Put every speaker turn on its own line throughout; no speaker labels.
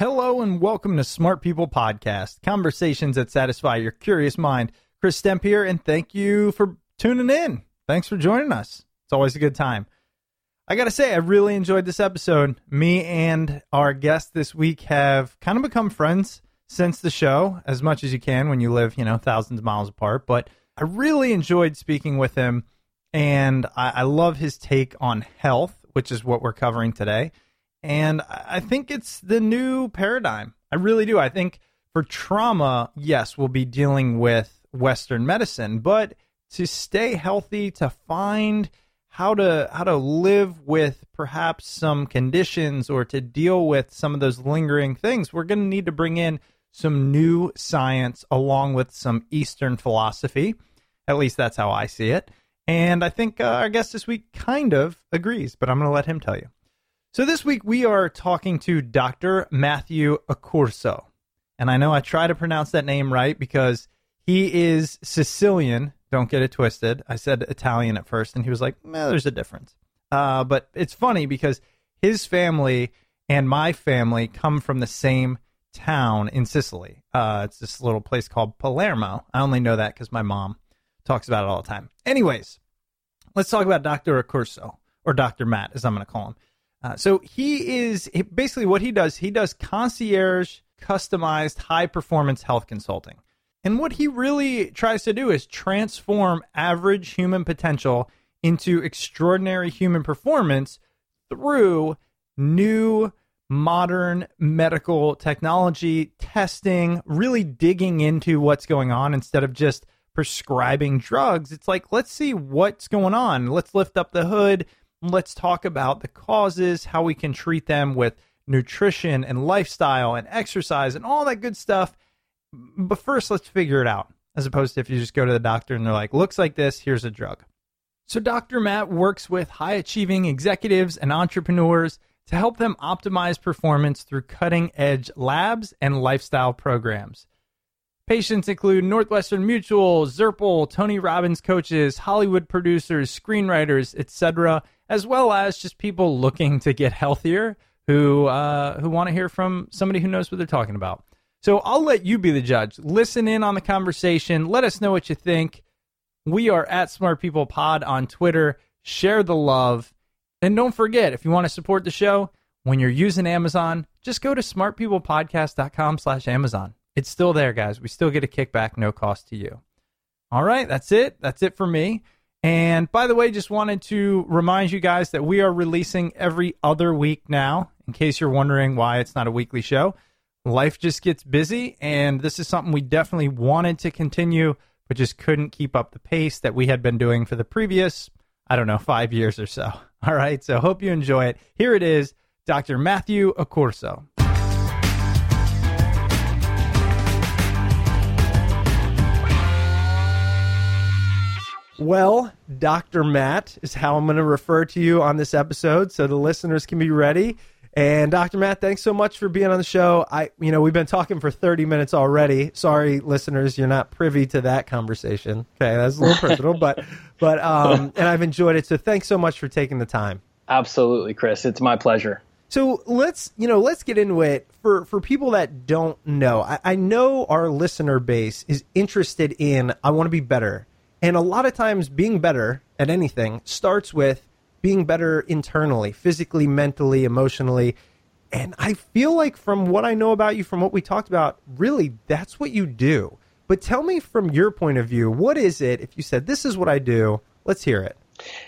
Hello and welcome to Smart People Podcast, conversations that satisfy your curious mind. Chris Stemp here, and thank you for tuning in. Thanks for joining us. It's always a good time. I got to say, I really enjoyed this episode. Me and our guest this week have kind of become friends since the show, as much as you can when you live, you know, thousands of miles apart. But I really enjoyed speaking with him, and I, I love his take on health, which is what we're covering today. And I think it's the new paradigm. I really do. I think for trauma, yes, we'll be dealing with Western medicine, but to stay healthy, to find how to how to live with perhaps some conditions or to deal with some of those lingering things, we're going to need to bring in some new science along with some Eastern philosophy. At least that's how I see it. And I think uh, our guest this week kind of agrees, but I'm going to let him tell you. So this week we are talking to Dr. Matthew Accurso. And I know I try to pronounce that name right because he is Sicilian. Don't get it twisted. I said Italian at first, and he was like, eh, there's a difference. Uh, but it's funny because his family and my family come from the same town in Sicily. Uh, it's this little place called Palermo. I only know that because my mom talks about it all the time. Anyways, let's talk about Dr. Accurso, or Dr. Matt, as I'm going to call him. Uh, so he is basically what he does. He does concierge, customized, high performance health consulting. And what he really tries to do is transform average human potential into extraordinary human performance through new modern medical technology, testing, really digging into what's going on instead of just prescribing drugs. It's like, let's see what's going on. Let's lift up the hood let's talk about the causes, how we can treat them with nutrition and lifestyle and exercise and all that good stuff. But first, let's figure it out, as opposed to if you just go to the doctor and they're like, looks like this, here's a drug. So, Dr. Matt works with high achieving executives and entrepreneurs to help them optimize performance through cutting edge labs and lifestyle programs. Patients include Northwestern Mutual, Zurple, Tony Robbins coaches, Hollywood producers, screenwriters, etc as well as just people looking to get healthier who uh, who want to hear from somebody who knows what they're talking about. So I'll let you be the judge. Listen in on the conversation. Let us know what you think. We are at Smart People Pod on Twitter. Share the love. And don't forget, if you want to support the show, when you're using Amazon, just go to smartpeoplepodcast.com slash Amazon. It's still there, guys. We still get a kickback, no cost to you. All right, that's it. That's it for me. And by the way, just wanted to remind you guys that we are releasing every other week now, in case you're wondering why it's not a weekly show. Life just gets busy, and this is something we definitely wanted to continue, but just couldn't keep up the pace that we had been doing for the previous, I don't know, five years or so. All right, so hope you enjoy it. Here it is Dr. Matthew Accurso.
Well, Dr. Matt is how I'm going to refer to you on this episode so the listeners can be ready. And Dr. Matt, thanks so much for being on the show. I, you know, we've been talking for 30 minutes already. Sorry, listeners, you're not privy to that conversation. Okay, that's a little personal, but, but, um, and I've enjoyed it. So thanks so much for taking the time.
Absolutely, Chris. It's my pleasure.
So let's, you know, let's get into it for for people that don't know. I, I know our listener base is interested in. I want to be better, and a lot of times, being better at anything starts with being better internally, physically, mentally, emotionally. And I feel like from what I know about you, from what we talked about, really that's what you do. But tell me from your point of view, what is it if you said, this is what I do? Let's hear it.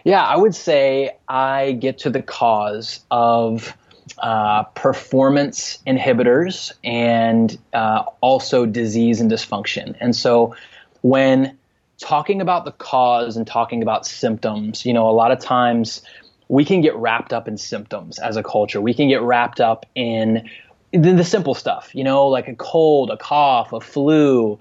Yeah, I would say I get to the cause of uh, performance inhibitors and uh, also disease and dysfunction. And so when talking about the cause and talking about symptoms, you know, a lot of times we can get wrapped up in symptoms as a culture. We can get wrapped up in the, the simple stuff, you know, like a cold, a cough, a flu.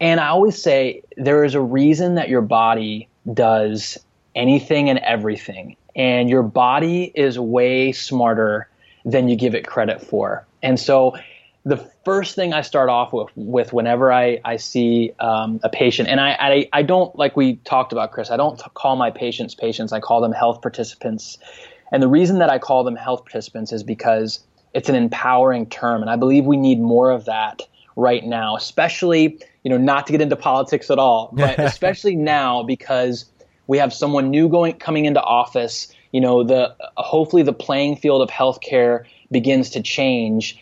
And I always say there is a reason that your body does anything and everything. And your body is way smarter than you give it credit for. And so the first thing I start off with, with whenever I, I see um, a patient, and I, I, I, don't, like we talked about, Chris, I don't t- call my patients patients, I call them health participants. And the reason that I call them health participants is because it's an empowering term. And I believe we need more of that right now, especially, you know, not to get into politics at all, but especially now because we have someone new going coming into office. You know, the hopefully the playing field of healthcare begins to change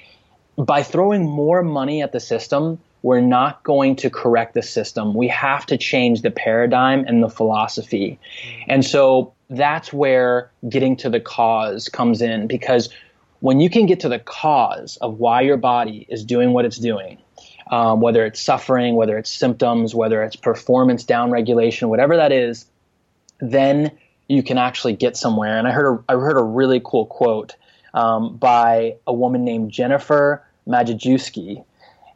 by throwing more money at the system, we're not going to correct the system. We have to change the paradigm and the philosophy. And so that's where getting to the cause comes in because when you can get to the cause of why your body is doing what it's doing, um, whether it's suffering, whether it's symptoms, whether it's performance downregulation, whatever that is, then you can actually get somewhere. And I heard a, I heard a really cool quote um, by a woman named Jennifer Majewski,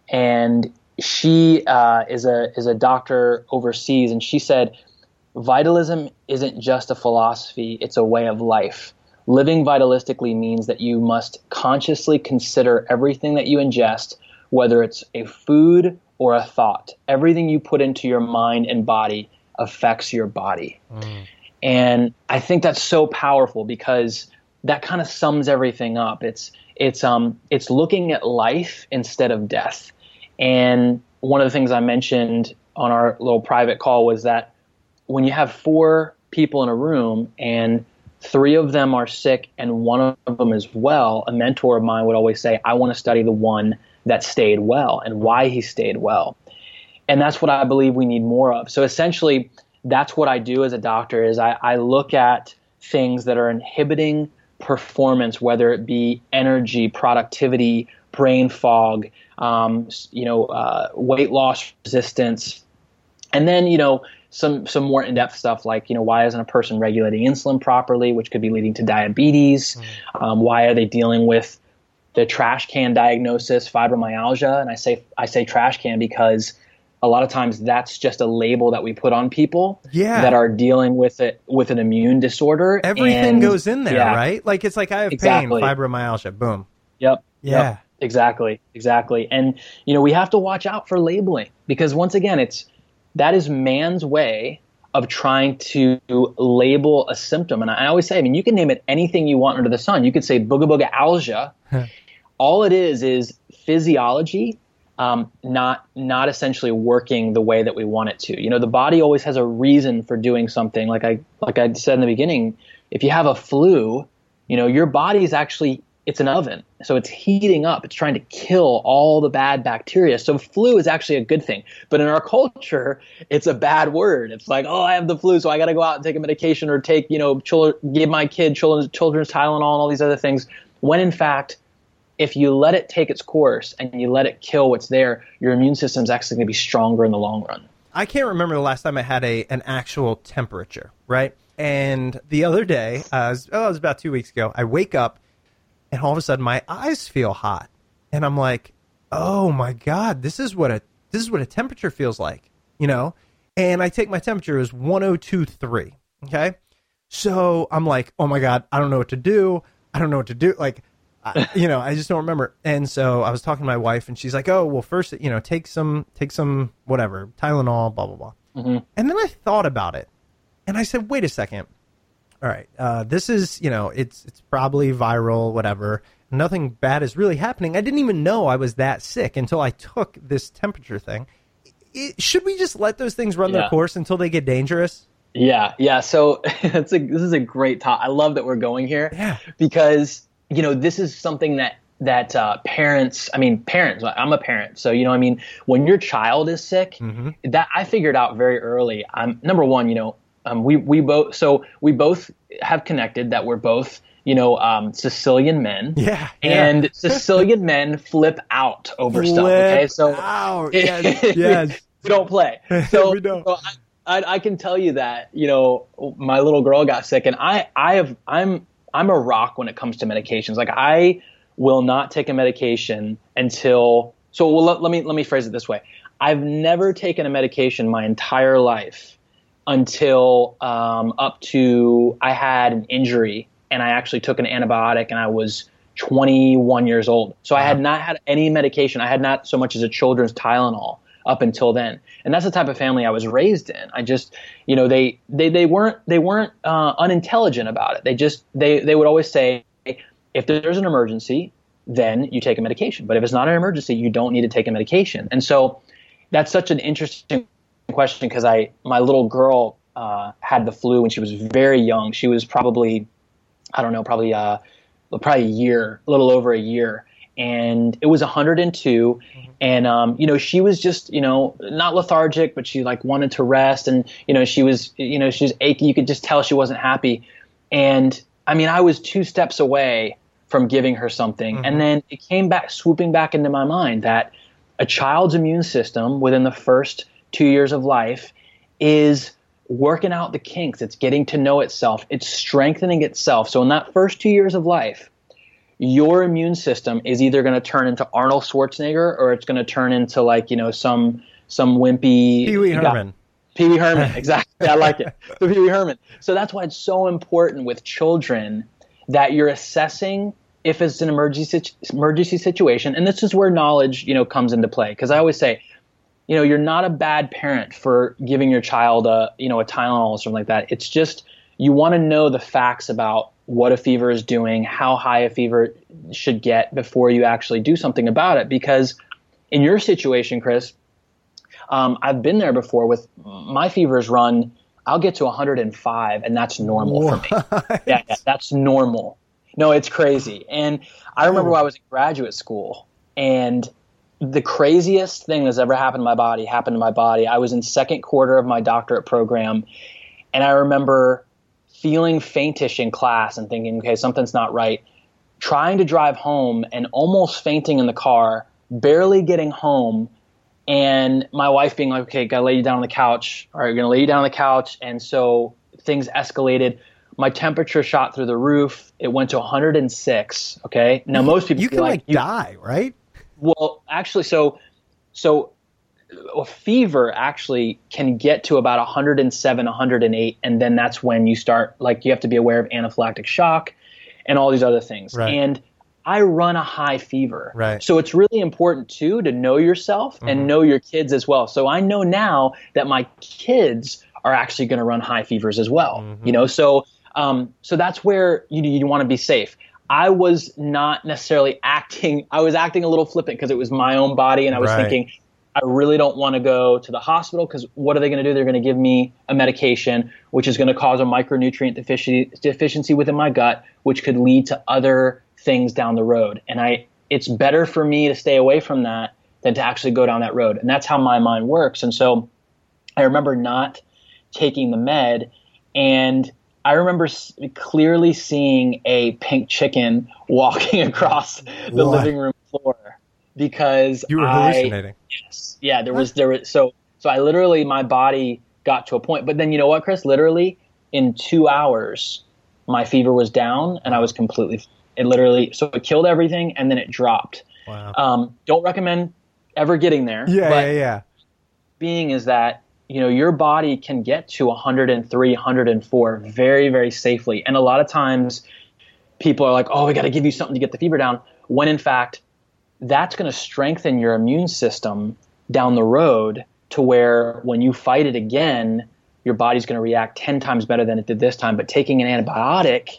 and she uh, is a is a doctor overseas, and she said, "Vitalism isn't just a philosophy; it's a way of life. Living vitalistically means that you must consciously consider everything that you ingest, whether it's a food or a thought. Everything you put into your mind and body affects your body." Mm. And I think that's so powerful because that kind of sums everything up. It's it's um it's looking at life instead of death. And one of the things I mentioned on our little private call was that when you have four people in a room and three of them are sick and one of them is well, a mentor of mine would always say, I want to study the one that stayed well and why he stayed well. And that's what I believe we need more of. So essentially, that's what I do as a doctor is I, I look at things that are inhibiting performance, whether it be energy, productivity, brain fog, um, you know, uh, weight loss resistance, and then you know some some more in-depth stuff like you know why isn't a person regulating insulin properly, which could be leading to diabetes? Mm. Um, why are they dealing with the trash can diagnosis, fibromyalgia? And I say I say trash can because a lot of times that's just a label that we put on people
yeah.
that are dealing with it with an immune disorder.
Everything
and,
goes in there,
yeah.
right? Like it's like I have
exactly.
pain, fibromyalgia, boom.
Yep.
Yeah.
Yep. Exactly. Exactly. And you know, we have to watch out for labeling because once again, it's that is man's way of trying to label a symptom. And I always say, I mean, you can name it anything you want under the sun. You could say booga booga algia. All it is is physiology um, not not essentially working the way that we want it to. You know, the body always has a reason for doing something. Like I like I said in the beginning, if you have a flu, you know, your body is actually it's an oven. So it's heating up. It's trying to kill all the bad bacteria. So flu is actually a good thing. But in our culture, it's a bad word. It's like, oh, I have the flu, so I got to go out and take a medication or take, you know, give my kid children's, children's Tylenol and all these other things. When in fact, if you let it take its course and you let it kill what's there, your immune system is actually going to be stronger in the long run.
I can't remember the last time I had a an actual temperature, right? And the other day, uh, it, was, oh, it was about two weeks ago. I wake up, and all of a sudden my eyes feel hot, and I'm like, "Oh my god, this is what a this is what a temperature feels like," you know. And I take my temperature is 102.3. Okay, so I'm like, "Oh my god, I don't know what to do. I don't know what to do." Like I, you know, I just don't remember. And so I was talking to my wife, and she's like, "Oh, well, first, you know, take some, take some, whatever, Tylenol, blah blah blah."
Mm-hmm.
And then I thought about it, and I said, "Wait a second. All right, uh, this is, you know, it's it's probably viral, whatever. Nothing bad is really happening. I didn't even know I was that sick until I took this temperature thing. It, should we just let those things run
Yeah.
their course until they get dangerous?
Yeah, yeah. So it's a, this is a great talk. I love that we're going here.
Yeah.
Because you know this is something that that uh, parents. I mean, parents. I'm a parent, so you know. I mean, when your child is sick, that I figured out very early. I'm number one. You know, um, we we both. So we both have connected that we're both. You know, um, Sicilian men.
Yeah,
And Sicilian men flip out over stuff. Okay,
Flip
so
out. Yes, yes.
we don't play. So,
We don't.
so I, I, I can tell you that you know my little girl got sick, and I I have I'm I'm a rock when it comes to medications. Like I will not take a medication until so. Well, let, let me let me phrase it this way. I've never taken a medication my entire life until um, up to I had an injury and I actually took an antibiotic and I was 21 years old. So I had not had any medication. I had not so much as a children's Tylenol up until then. And that's the type of family I was raised in. I just, you know, they they, they weren't they weren't uh, unintelligent about it. They just they they would always say if there's an emergency, then you take a medication. But if it's not an emergency, you don't need to take a medication. And so that's such an interesting question because I my little girl uh, had the flu when she was very young. She was probably I don't know, probably uh, probably a year, a little over a year, and it was 102. And um, you know, she was just you know not lethargic, but she like wanted to rest, and you know, she was you know she was achy. You could just tell she wasn't happy. And I mean, I was two steps away from giving her something, and then it came back swooping back into my mind that a child's immune system within the first two years of life is working out the kinks. It's getting to know itself. It's strengthening itself. So in that first two years of life, your immune system is either going to turn into Arnold Schwarzenegger or it's going to turn into like you know some some wimpy
Pee Wee Herman.
Pee Wee Herman, exactly. I like it. The Pee Wee Herman. So that's why it's so important with children that you're assessing if it's an emergency situ- emergency situation, and this is where knowledge, you know, comes into play. Because I always say, you know, you're not a bad parent for giving your child a, you know, a Tylenol or something like that. It's just you want to know the facts about what a fever is doing, how high a fever should get before you actually do something about it. Because in your situation, Chris, um, I've been there before with my fevers run. I'll get to 105, and that's normal for me. Yeah, yeah, that's normal. No, it's crazy. And I remember when I was in graduate school, and the craziest thing that's ever happened to my body happened to my body. I was in second quarter of my doctorate program, and I remember feeling faintish in class and thinking, okay, something's not right. Trying to drive home and almost fainting in the car, barely getting home, and my wife being like, okay, gotta lay you down on the couch. All right, we're gonna lay you down on the couch. And so things escalated. My temperature shot through the roof. It went to 106. Okay. Now most people
You can like,
you-
die, right?
well, actually, so so a fever actually can get to about 107, 108, and then that's when you start like you have to be aware of anaphylactic shock and all these other things.
Right.
And I run a high fever,
Right.
So it's really important too to know yourself and know your kids as well. So I know now that my kids are actually going to run high fevers as well. You know, so um, so that's where you you want to be safe. I was not necessarily acting, I was acting a little flippant because it was my own body. And I was
Right.
thinking, I really don't want to go to the hospital because what are they going to do? They're going to give me a medication, which is going to cause a micronutrient deficiency, deficiency within my gut, which could lead to other things down the road. And I, it's better for me to stay away from that than to actually go down that road. And that's how my mind works. And so I remember not taking the med and I remember s- clearly seeing a pink chicken walking across the
What?
living room floor because
You were
I,
hallucinating.
Yes. Yeah, there was there was so so I literally my body got to a point. But then you know what, Chris? Literally in two hours, my fever was down and I was completely. It literally so it killed everything and then it dropped.
Wow.
Um, don't recommend ever getting there.
yeah,
but
yeah, yeah.
being is that you know your body can get to 103 104 very very safely and a lot of times people are like oh we got to give you something to get the fever down when in fact that's going to strengthen your immune system down the road to where when you fight it again your body's going to react 10 times better than it did this time but taking an antibiotic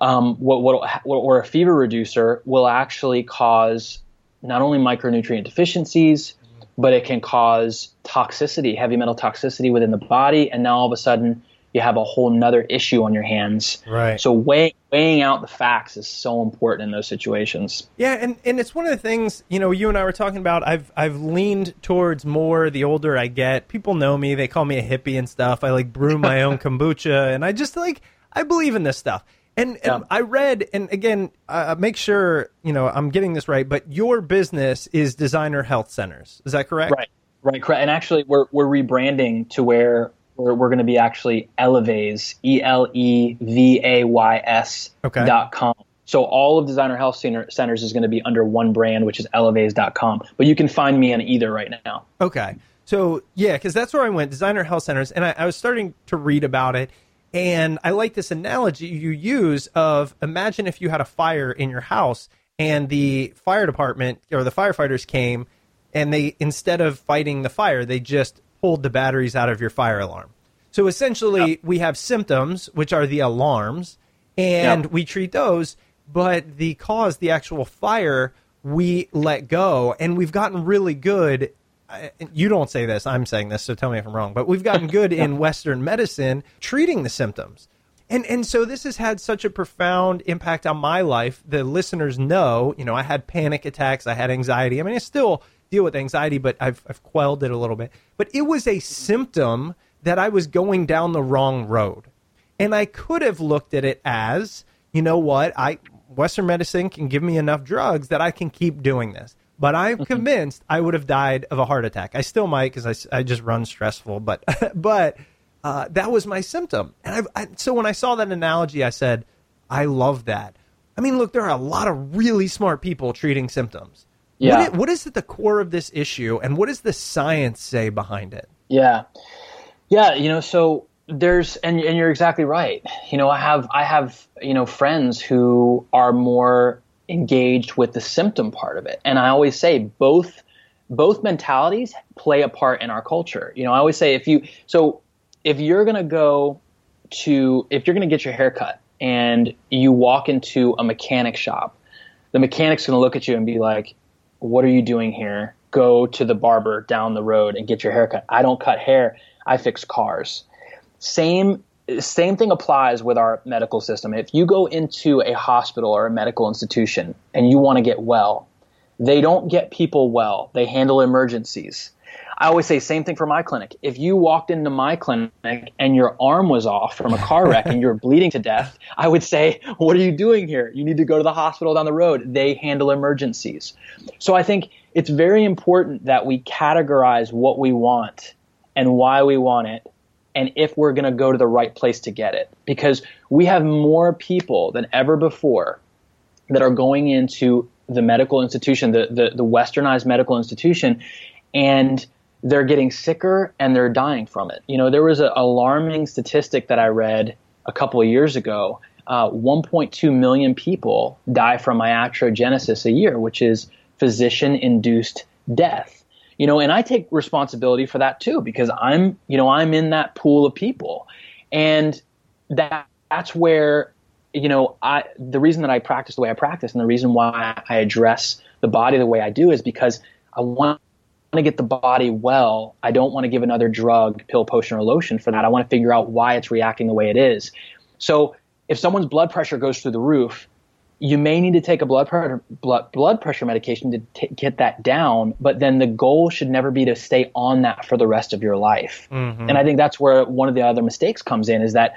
um, what, what, or a fever reducer will actually cause not only micronutrient deficiencies, but it can cause toxicity, heavy metal toxicity within the body. And now all of a sudden you have a whole nother issue on your hands.
Right.
So weighing weighing out the facts is so important in those situations.
Yeah, and, and it's one of the things, you know, you and I were talking about. I've I've leaned towards more the older I get. People know me, they call me a hippie and stuff. I like brew my own kombucha and I just like I believe in this stuff. And, and
Yeah.
I read and again, uh, make sure, you know, I'm getting this right, but your business is Designer Health Centers. Is that correct?
Right. Right. Correct. And actually, we're we're rebranding to where we're, we're going to be actually Elevays, E L E V A Y S
Okay.
dot com. So all of Designer Health Center, Centers is going to be under one brand, which is Elevays.com. But you can find me on either right now.
Okay. So yeah, because that's where I went, designer health centers, and I, I was starting to read about it, and I like this analogy you use of imagine if you had a fire in your house and the fire department or the firefighters came and they instead of fighting the fire, they just pulled the batteries out of your fire alarm. So essentially, we have symptoms, which are the alarms, and
Yeah.
we treat those, but the cause, the actual fire, we let go, and we've gotten really good. Uh, you don't say this, I'm saying this, so tell me if I'm wrong, but we've gotten good in Western medicine treating the symptoms. And and so this has had such a profound impact on my life. The listeners know, you know, I had panic attacks, I had anxiety. I mean, I still deal with anxiety, but I've I've quelled it a little bit. But it was a symptom that I was going down the wrong road. And I could have looked at it as, you know what, I Western medicine can give me enough drugs that I can keep doing this. But I'm convinced I would have died of a heart attack. I still might because I, I just run stressful. But but uh, that was my symptom. And I've, I, so when I saw that analogy, I said, I love that. I mean, look, there are a lot of really smart people treating symptoms.
Yeah.
What, what is at the core of this issue, and what does the science say behind it?
Yeah. Yeah, you know, so there's and and you're exactly right. You know, I have I have, you know, friends who are more engaged with the symptom part of it. And I always say both both mentalities play a part in our culture. You know, I always say if you so if you're going to go to if you're going to get your hair cut and you walk into a mechanic shop, the mechanic's going to look at you and be like, "What are you doing here? Go to the barber down the road and get your hair cut." I don't cut hair. I fix cars. Same same thing applies with our medical system. If you go into a hospital or a medical institution and you want to get well, they don't get people well. They handle emergencies. I always say same thing for my clinic. If you walked into my clinic and your arm was off from a car wreck and you're bleeding to death, I would say, "What are you doing here? You need to go to the hospital down the road. They handle emergencies." So I think it's very important that we categorize what we want and why we want it and if we're going to go to the right place to get it because we have more people than ever before that are going into the medical institution, the, the, the westernized medical institution, and they're getting sicker and they're dying from it. You know, there was an alarming statistic that I read a couple of years ago. Uh, 1.2 million people die from iatrogenesis a year, which is physician induced death. You know, and I take responsibility for that too because I'm, you know, I'm in that pool of people. And that that's where you know, I the reason that I practice the way I practice and the reason why I address the body the way I do is because I want to get the body well. I don't want to give another drug, pill, potion, or lotion for that. I want to figure out why it's reacting the way it is. So if someone's blood pressure goes through the roof, you may need to take a blood pressure blood, blood pressure medication to t- get that down, but then the goal should never be to stay on that for the rest of your life.
Mm-hmm.
And I think that's where one of the other mistakes comes in is that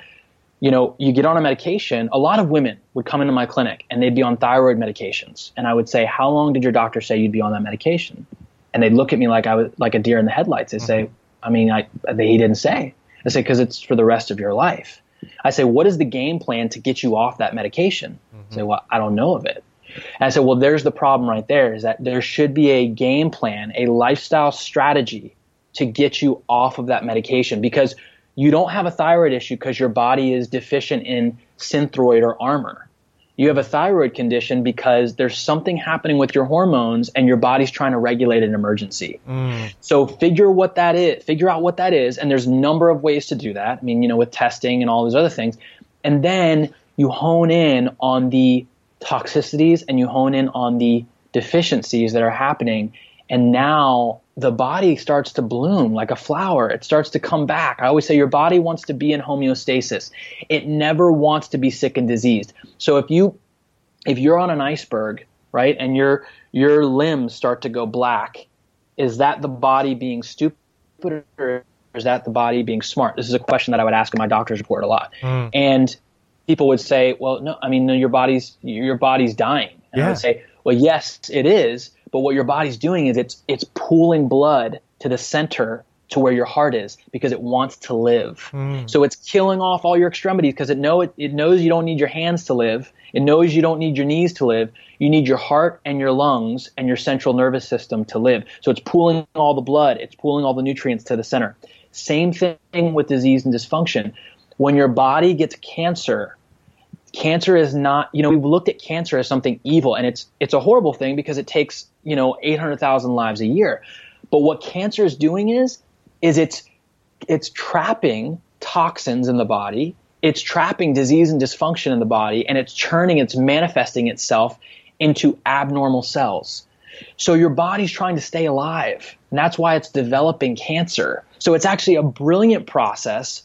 you know, you get on a medication. A lot of women would come into my clinic and they'd be on thyroid medications, and I would say, "How long did your doctor say you'd be on that medication?" And they'd look at me like I was like a deer in the headlights. They'd say, mm-hmm. "I mean, I they, he didn't say." I say, "Because it's for the rest of your life." I say, "What is the game plan to get you off that medication?" I say, "Well, I don't know of it." And I said, "Well, there's the problem right there. Is that there should be a game plan, a lifestyle strategy to get you off of that medication because." you don't have a thyroid issue because your body is deficient in synthroid or Armour. You have a thyroid condition because there's something happening with your hormones and your body's trying to regulate an emergency. Mm. So figure what that is, figure out what that is, and there's a number of ways to do that. I mean, you know, with testing and all those other things. And then you hone in on the toxicities and you hone in on the deficiencies that are happening. And now the body starts to bloom like a flower. It starts to come back. I always say your body wants to be in homeostasis. It never wants to be sick and diseased. So if you if you're on an iceberg, right, and your your limbs start to go black, is that the body being stupid or is that the body being smart? This is a question that I would ask in my doctor's report a lot. Hmm. And people would say, "Well, no, I mean, no, your body's your body's dying." And I would say, "Well, yes, it is, but what your body's doing is it's it's pooling blood to the center to where your heart is because it wants to live. Hmm. So it's killing off all your extremities because it know it, it knows you don't need your hands to live. It knows you don't need your knees to live. You need your heart and your lungs and your central nervous system to live. So it's pooling all the blood, it's pooling all the nutrients to the center. Same thing with disease and dysfunction. When your body gets cancer, cancer is not you know we've looked at cancer as something evil and it's it's a horrible thing because it takes you know 800,000 lives a year. But what cancer is doing is is it's it's trapping toxins in the body it's trapping disease and dysfunction in the body and it's churning it's manifesting itself into abnormal cells. So your body's trying to stay alive and that's why it's developing cancer. So it's actually a brilliant process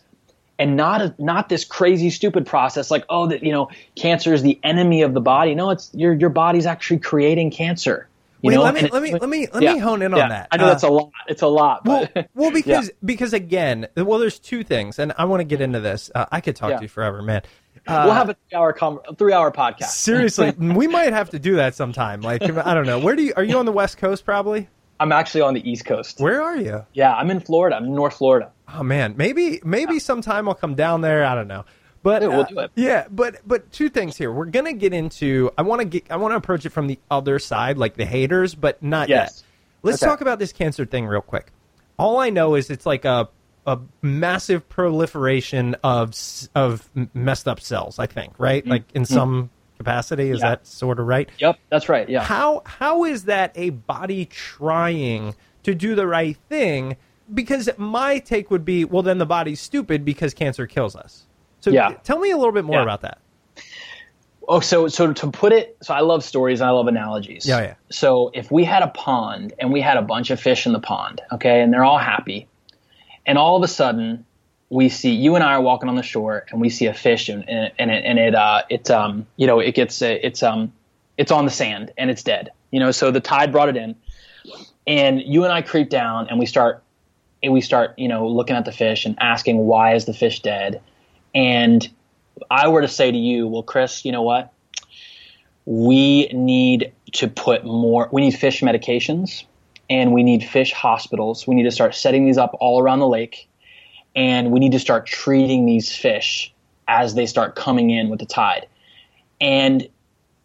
and not a, not this crazy stupid process like oh that you know cancer is the enemy of the body no it's your your body's actually creating cancer you
Wait,
know
let me
it-
let me let me let
yeah,
me hone in
yeah.
on that.
i know
Uh,
that's a lot it's a lot
well,
but
well, because because again, well, there's two things, and I want to get into this. Uh, I could talk
Yeah.
to you forever, man.
we'll have a three hour com- three hour podcast
Seriously, we might have to do that sometime. Like, I don't know. Where do you are you on the West Coast? Probably.
i'm actually on the east coast
Where are you?
yeah i'm in florida i'm in north florida
Oh man, maybe maybe sometime I'll come down there. I don't know. But
Yeah, we'll
uh,
do it.
Yeah, but but two things here. We're gonna get into. I want to get. I want to approach it from the other side, like the haters, but not
Yes.
yet. Let's
Okay.
talk about this cancer thing real quick. All I know is it's like a a massive proliferation of of messed up cells. I think right, like in some capacity. Is
Mm-hmm. Yeah.
that sort of right?
yep that's right yeah
How how is that a body trying to do the right thing? Because my take would be, well, then the body's stupid because cancer kills us. So
Yeah.
tell me a little bit more
Yeah.
about that.
Oh, so so to put it, so I love stories and I love analogies.
Yeah, yeah.
So if we had a pond and we had a bunch of fish in the pond, okay, and they're all happy, and all of a sudden we see you and I are walking on the shore and we see a fish and and, it and it uh it um you know it gets uh, it's um it's on the sand and it's dead. You know, so the tide brought it in, and you and I creep down and we start and we start you know looking at the fish and asking why is the fish dead, and I were to say to you, well, Chris, you know what? We need to put more, we need fish medications and we need fish hospitals. We need to start setting these up all around the lake and we need to start treating these fish as they start coming in with the tide. And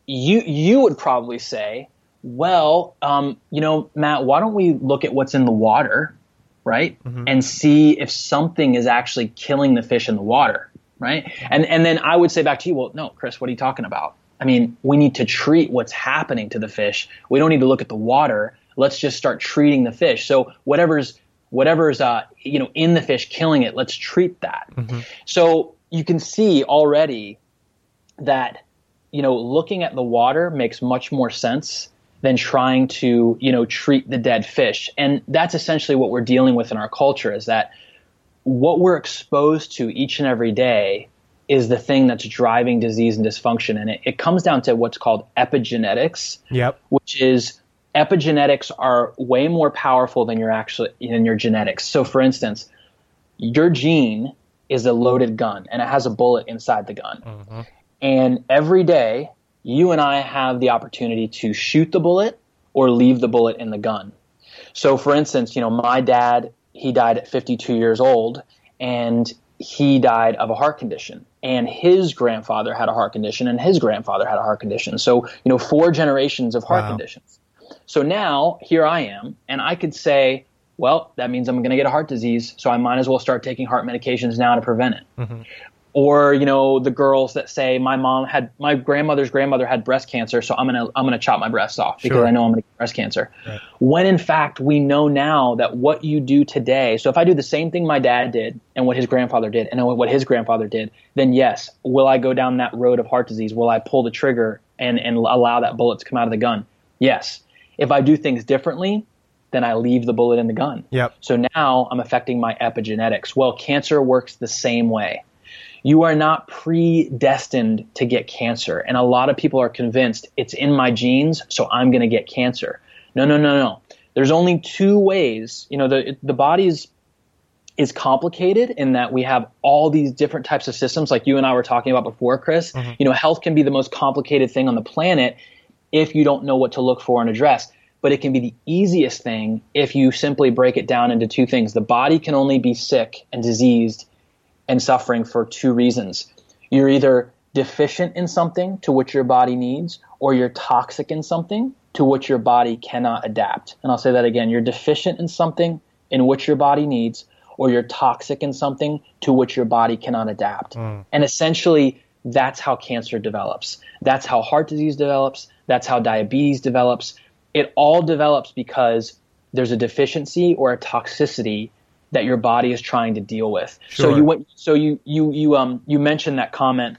you, you would probably say, well, um, you know, Matt, why don't we look at what's in the water, right? And see if something is actually killing the fish in the water, right? And and then I would say back to you, well, no, Chris, what are you talking about? I mean, we need to treat what's happening to the fish. We don't need to look at the water. Let's just start treating the fish. So whatever's whatever's uh, you know in the fish killing it, let's treat that. So you can see already that you know looking at the water makes much more sense than trying to you know treat the dead fish and that's essentially what we're dealing with in our culture is that what we're exposed to each and every day is the thing that's driving disease and dysfunction and it, it comes down to what's called epigenetics
Yep.
which is epigenetics are way more powerful than your actually than your genetics. So for instance, your gene is a loaded gun and it has a bullet inside the gun. Mm-hmm. And every day you and I have the opportunity to shoot the bullet or leave the bullet in the gun. So for instance, you know, my dad, he died at 52 years old and he died of a heart condition and his grandfather had a heart condition and his grandfather had a heart condition. So, you know, four generations of heart
Wow.
conditions. So now here I am, and I could say, well, that means I'm going to get a heart disease, so I might as well start taking heart medications now to prevent it. Mm-hmm. Or you know the girls that say my mom had my grandmother's grandmother had breast cancer, so I'm gonna I'm gonna chop my breasts off because
Sure.
I know I'm gonna get breast cancer. When in fact we know now that what you do today, so if I do the same thing my dad did and what his grandfather did and what his grandfather did, then yes, will I go down that road of heart disease? Will I pull the trigger and and allow that bullet to come out of the gun? Yes. If I do things differently, then I leave the bullet in the gun.
Yep.
So now I'm affecting my epigenetics. Well, cancer works the same way. You are not predestined to get cancer. And a lot of people are convinced it's in my genes, so I'm going to get cancer. No, no, no, no. There's only two ways. You know, the, the body is, is complicated in that we have all these different types of systems, like you and I were talking about before, Chris. Mm-hmm. You know, health can be the most complicated thing on the planet if you don't know what to look for and address. But it can be the easiest thing if you simply break it down into two things. The body can only be sick and diseased and suffering for two reasons. You're either deficient in something to which your body needs, or you're toxic in something to which your body cannot adapt. And I'll say that again. You're deficient in something in which your body needs, or you're toxic in something to which your body cannot adapt. Hmm. And essentially, that's how cancer develops. That's how heart disease develops. That's how diabetes develops. It all develops because there's a deficiency or a toxicity that your body is trying to deal with. So you went, so you you you um you mentioned that comment.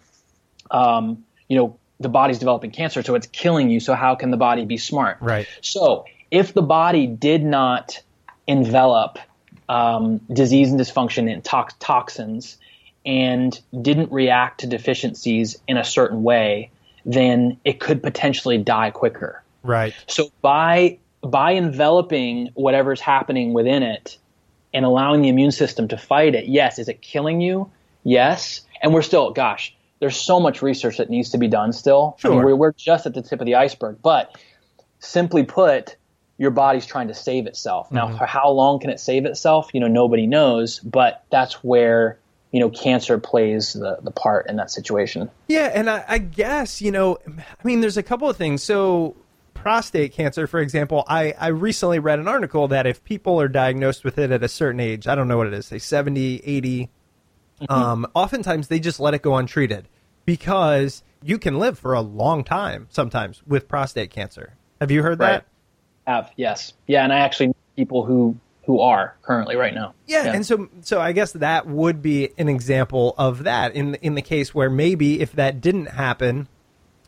Um, you know, the body's developing cancer, so it's killing you. So how can the body be smart?
Right.
So if the body did not envelop um, disease and dysfunction in tox- toxins and didn't react to deficiencies in a certain way, then it could potentially die quicker.
Right.
So by by enveloping whatever's happening within it and allowing the immune system to fight it, yes, is it killing you? Yes. And we're still, gosh, there's so much research that needs to be done still. I mean,
Sure.
we're, we're just at the tip of the iceberg. But simply put, your body's trying to save itself. Now, mm-hmm. for how long can it save itself? You know, nobody knows. But that's where you know cancer plays the, the part in that situation.
Yeah, and I, I guess you know, I mean, there's a couple of things. So, prostate cancer, for example, I I recently read an article that if people are diagnosed with it at a certain age, I don't know what it is, say 70, 80, um, oftentimes they just let it go untreated because you can live for a long time sometimes with prostate cancer. Have you heard that?
Have yes, yeah, and I actually know people who who are currently right now.
Yeah, and so so I guess that would be an example of that in in the case where maybe if that didn't happen,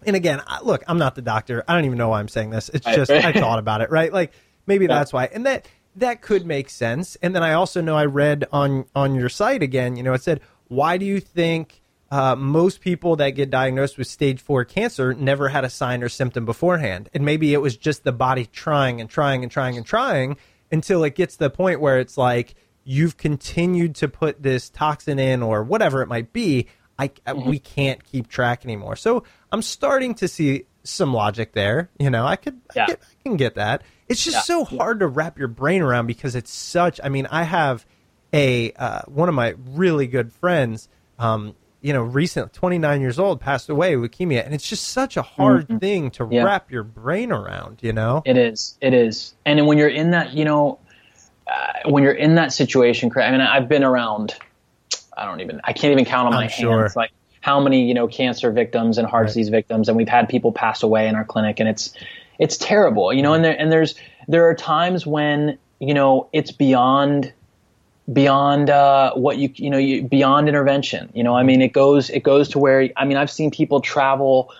and again, look, I'm not the doctor. I don't even know why I'm saying this. It's just. I thought about it, right? Like maybe that's why, and that that could make sense. And then I also know I read on on your site again. You know, it said, why do you think? Uh, most people that get diagnosed with stage four cancer never had a sign or symptom beforehand. And maybe it was just the body trying and trying and trying and trying until it gets to the point where it's like you've continued to put this toxin in or whatever it might be. I, I- we can't keep track anymore. So I'm starting to see some logic there. You know, I could, I, get, I can get that. It's just
Yeah.
so hard to wrap your brain around because it's such. I mean, I have a uh, one of my really good friends. Um, you know, recent 29 years old, passed away with leukemia, and it's just such a hard thing to
Mm-hmm. Yeah.
wrap your brain around. You know,
It is. It is. And when you're in that, you know, uh, when you're in that situation, Craig, I mean, I've been around. I don't even. I can't even count on my
I'm sure.
hands. Like how many, you know, cancer victims and heart disease victims, and we've had people pass away in our clinic, and it's it's terrible, you know. And there and there's there are times when you know it's beyond beyond uh, what you you know you, beyond intervention. You know, I mean, it goes it goes to where I mean, I've seen people travel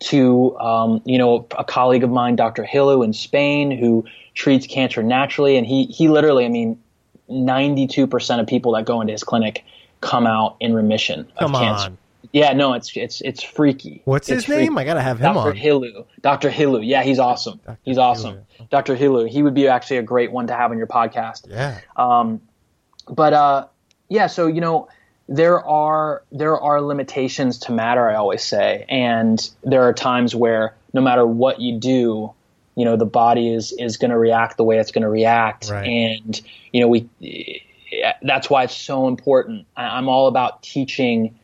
to um, you know a colleague of mine, Dr. Hillu in Spain, who treats cancer naturally, and he he literally, I mean, ninety two percent of people that go into his clinic come out in remission
Come
of cancer.
on.
Yeah, no, it's it's it's freaky.
What's
It's
his name? I gotta have him on.
Dr.
on.
Hillu. Dr. Hillu. Yeah, he's awesome. he's awesome. Dr. Hillu. He would be actually a great one to have on your podcast.
Yeah.
Um, but uh, yeah, so you know, there are there are limitations to matter. I always say, and there are times where no matter what you do, you know, the body is is going to react the way it's going to react,
Right.
and you know, we. That's why it's so important. I- I'm all about teaching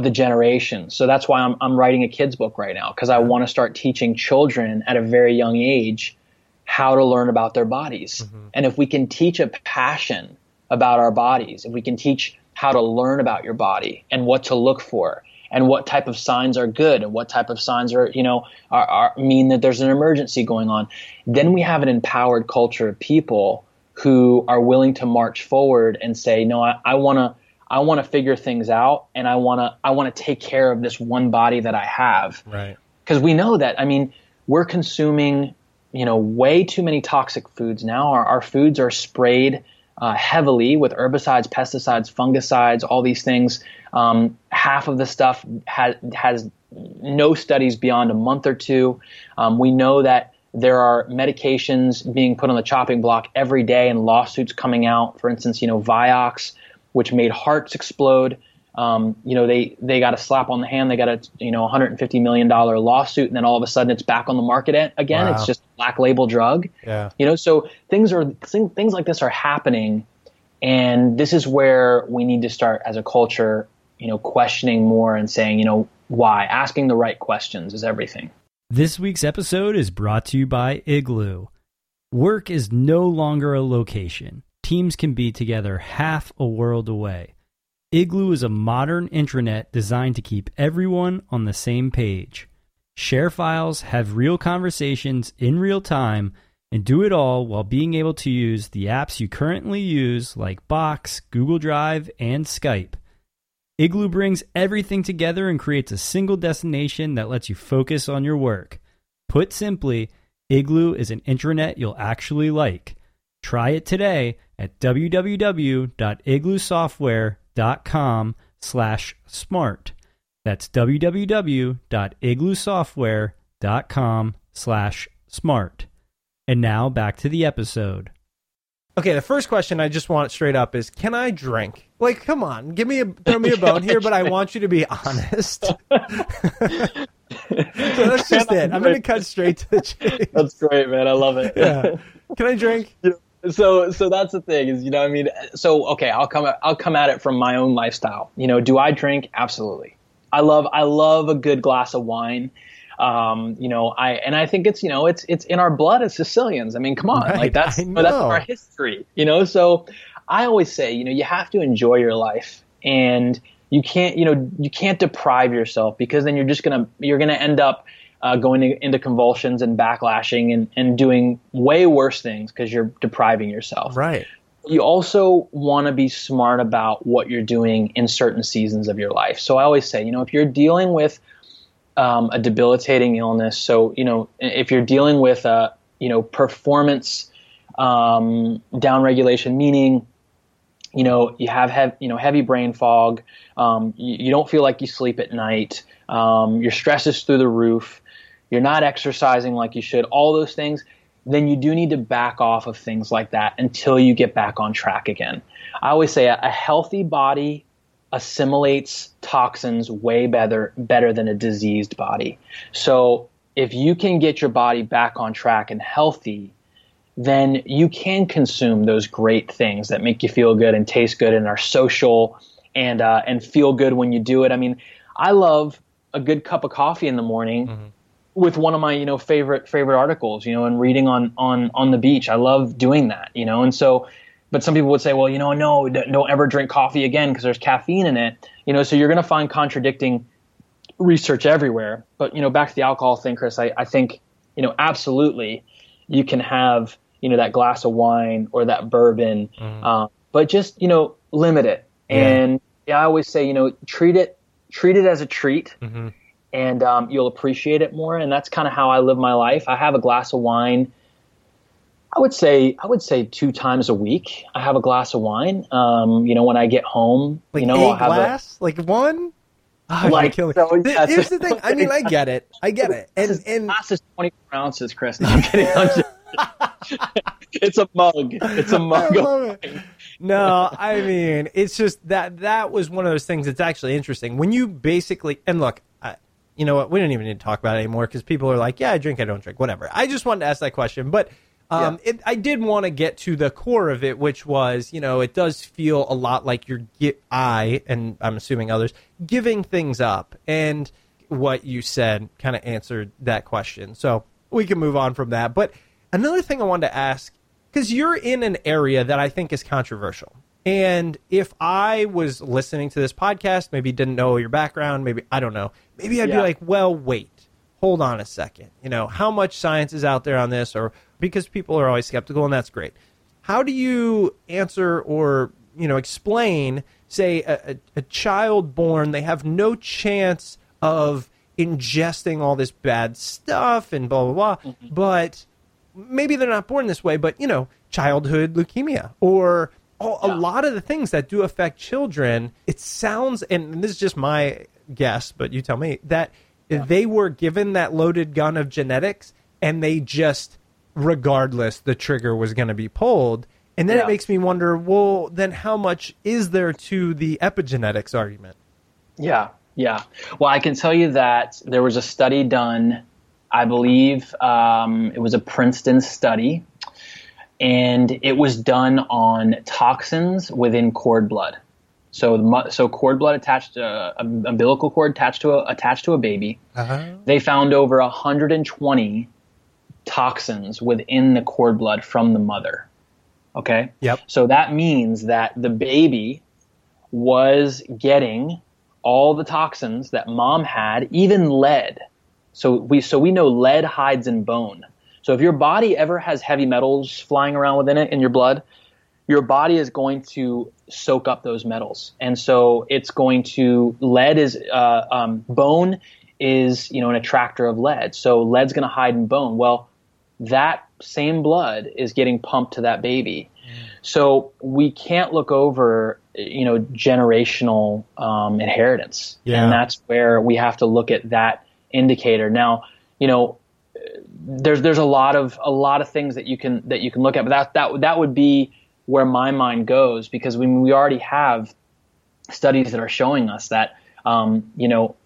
the generation. So that's why I'm, I'm writing a kids book right now because I want to start teaching children at a very young age how to learn about their bodies. Mm-hmm. And if we can teach a passion about our bodies, if we can teach how to learn about your body and what to look for and what type of signs are good and what type of signs are, you know, are, are mean that there's an emergency going on, then we have an empowered culture of people who are willing to march forward and say, no, I, want to, I want to figure things out and I want to, I want to take care of this one body that I have.
Right.
because we know that i mean we're consuming you know way too many toxic foods now. Our, our foods are sprayed uh, heavily with herbicides pesticides fungicides all these things. Um, half of the stuff has, has no studies beyond a month or two. Um, we know that there are medications being put on the chopping block every day and lawsuits coming out for instance you know vioxx which made hearts explode um, you know, they, they got a slap on the hand. They got a, you know, $150 million lawsuit. And then all of a sudden it's back on the market again.
Wow.
It's just a black label drug.
Yeah.
You know, so things are, things like this are happening. And this is where we need to start as a culture, you know, questioning more and saying, you know, why? Asking the right questions is everything.
This week's episode is brought to you by Igloo. Work is no longer a location. Teams can be together half a world away. Igloo is a modern intranet designed to keep everyone on the same page. Share files, have real conversations in real time, and do it all while being able to use the apps you currently use like Box, Google Drive, and Skype. Igloo brings everything together and creates a single destination that lets you focus on your work. Put simply, Igloo is an intranet you'll actually like. Try it today at www.igloosoftware.com slash smart. That's www.igloosoftware.com slash smart. And now back to the episode.
Okay, the first question I just want straight up is can I drink? Like, come on, give me a throw me a bone here, but I want you to be honest. so that's just it. I'm gonna cut straight to the chase.
That's great, man. I love it.
Yeah. Can I drink?
so so that's the thing is you know I mean so okay I'll come I'll come at it from my own lifestyle you know do I drink absolutely I love I love a good glass of wine um, you know I and I think it's you know it's it's in our blood as Sicilians I mean come on
Right,
like that's
I
you know, that's our history you know so I always say you know you have to enjoy your life and you can't you know you can't deprive yourself because then you're just gonna you're gonna end up uh, going to, into convulsions and backlashing and, and doing way worse things because you're depriving yourself.
Right.
You also want to be smart about what you're doing in certain seasons of your life. So I always say, you know, if you're dealing with um, a debilitating illness, so you know, if you're dealing with a you know performance um, downregulation, meaning you know you have hev- you know heavy brain fog um, you, you don't feel like you sleep at night um, your stress is through the roof you're not exercising like you should all those things then you do need to back off of things like that until you get back on track again. I always say a, a healthy body assimilates toxins way better better than a diseased body. So if you can get your body back on track and healthy then you can consume those great things that make you feel good and taste good and are social and uh, and feel good when you do it. I mean, I love a good cup of coffee in the morning with one of my you know favorite favorite articles, you know, and reading on on on the beach. I love doing that, you know, and so. But some people would say, well, you know, no, don't ever drink coffee again because there's caffeine in it. You know, so you're going to find contradicting research everywhere. But you know, back to the alcohol thing, Chris. I, I think you know absolutely you can have you know that glass of wine or that bourbon um, but just you know limit it. And yeah, I always say you know treat it treat it as a treat, and um, you'll appreciate it more. And that's kind of how I live my life. I have a glass of wine. I would say I would say two times a week. I have a glass of wine. Um, you know, when I get home,
Like
you know,
a
I'll have a
glass, like one. Oh,
Like,
killing-
so, yeah,
Here's
so-
the thing. I mean, I get it. I get it. And and
glass is 24 ounces, Chris. No, I'm kidding. I'm just- it's a mug. It's a mug.
it. No, I mean, it's just that that was one of those things that's actually interesting. When you basically and look, I, you know what? We don't even need to talk about it anymore because people are like, "Yeah, I drink, I don't drink, whatever." I just wanted to ask that question, but um, it, I did want to get to the core of it, which was, you know, it does feel a lot like you're gi- I and I'm assuming others giving things up, and what you said kind of answered that question. So we can move on from that. But another thing I wanted to ask because you're in an area that I think is controversial. And if I was listening to this podcast, maybe didn't know your background, maybe I don't know, maybe I'd be like, well, wait, hold on a second. You know, how much science is out there on this? Or because people are always skeptical, and that's great. How do you answer or you know explain, say, a, a, child born they have no chance of ingesting all this bad stuff and blah blah blah, mm-hmm. but maybe they're not born this way, but you know, childhood leukemia or a, a lot of the things that do affect children. It sounds, and this is just my guess, but you tell me that they were given that loaded gun of genetics, and they just, regardless, the trigger was going to be pulled. And then it makes me wonder, well, then how much is there to the epigenetics argument?
Yeah, yeah. Well, I can tell you that there was a study done, I believe um, it was a Princeton study, and it was done on toxins within cord blood. So, so cord blood attached to a, a umbilical cord attached to a, attached to a baby. Uh-huh. They found over 120 toxins within the cord blood from the mother. Okay.
Yep.
So that means that the baby was getting all the toxins that mom had, even lead. So we so we know lead hides in bone. So if your body ever has heavy metals flying around within it in your blood, your body is going to soak up those metals, and so it's going to lead is uh, um, bone is you know an attractor of lead. So lead's going to hide in bone. Well, that same blood is getting pumped to that baby. So we can't look over, you know, generational um, inheritance,
Yeah.
and that's where we have to look at that indicator. Now, you know, there's there's a lot of a lot of things that you can that you can look at, but that that that would be where my mind goes because we we already have studies that are showing us that, um, you know,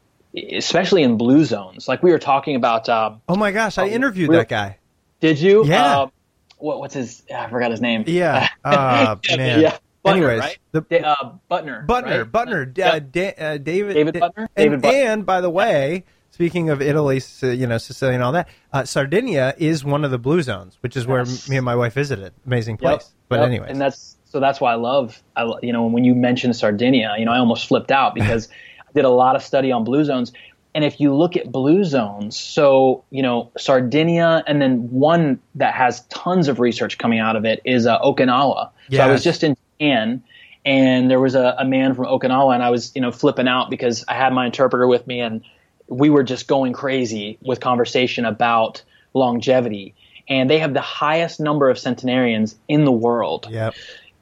especially in blue zones, like we were talking about. Um,
Oh my gosh, I interviewed
real-
that guy.
did you?
Yeah.
Um, what, what's his? I forgot his name.
Yeah. Uh, man.
Yeah. Buettner,
Anyways,
right?
the-
uh, Buettner.
Buettner,
right?
Buettner,
Yeah.
uh, da- uh, David,
David Buettner?
and,
David Buettner.
and by the way, speaking of Italy, you know, Sicily and all that, uh, Sardinia is one of the blue zones, which is where
Yes.
me and my wife visited. Amazing
Yep,
place. But
yep.
anyways,
and that's so that's why I love. I you know when you mentioned Sardinia, you know I almost flipped out because I did a lot of study on blue zones. And if you look at blue zones, so you know Sardinia, and then one that has tons of research coming out of it is uh, Okinawa. So I was just in Japan, and there was a, a man from Okinawa, and I was you know flipping out because I had my interpreter with me, and we were just going crazy with conversation about longevity. And they have the highest number of centenarians in the world.
yep.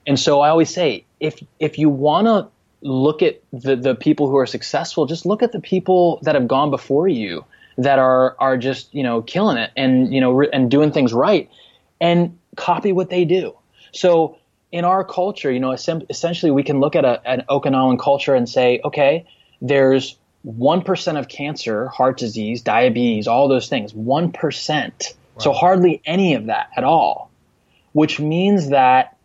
And so I always say, if if you want to look at the the people who are successful, just look at the people that have gone before you that are are just you know killing it and you know re- and doing things right, and copy what they do. So in our culture, you know, essen- essentially we can look at a, an Okinawan culture and say, okay, there's one percent of cancer, heart disease, diabetes, all those things, one percent. So hardly any of that at all, which means that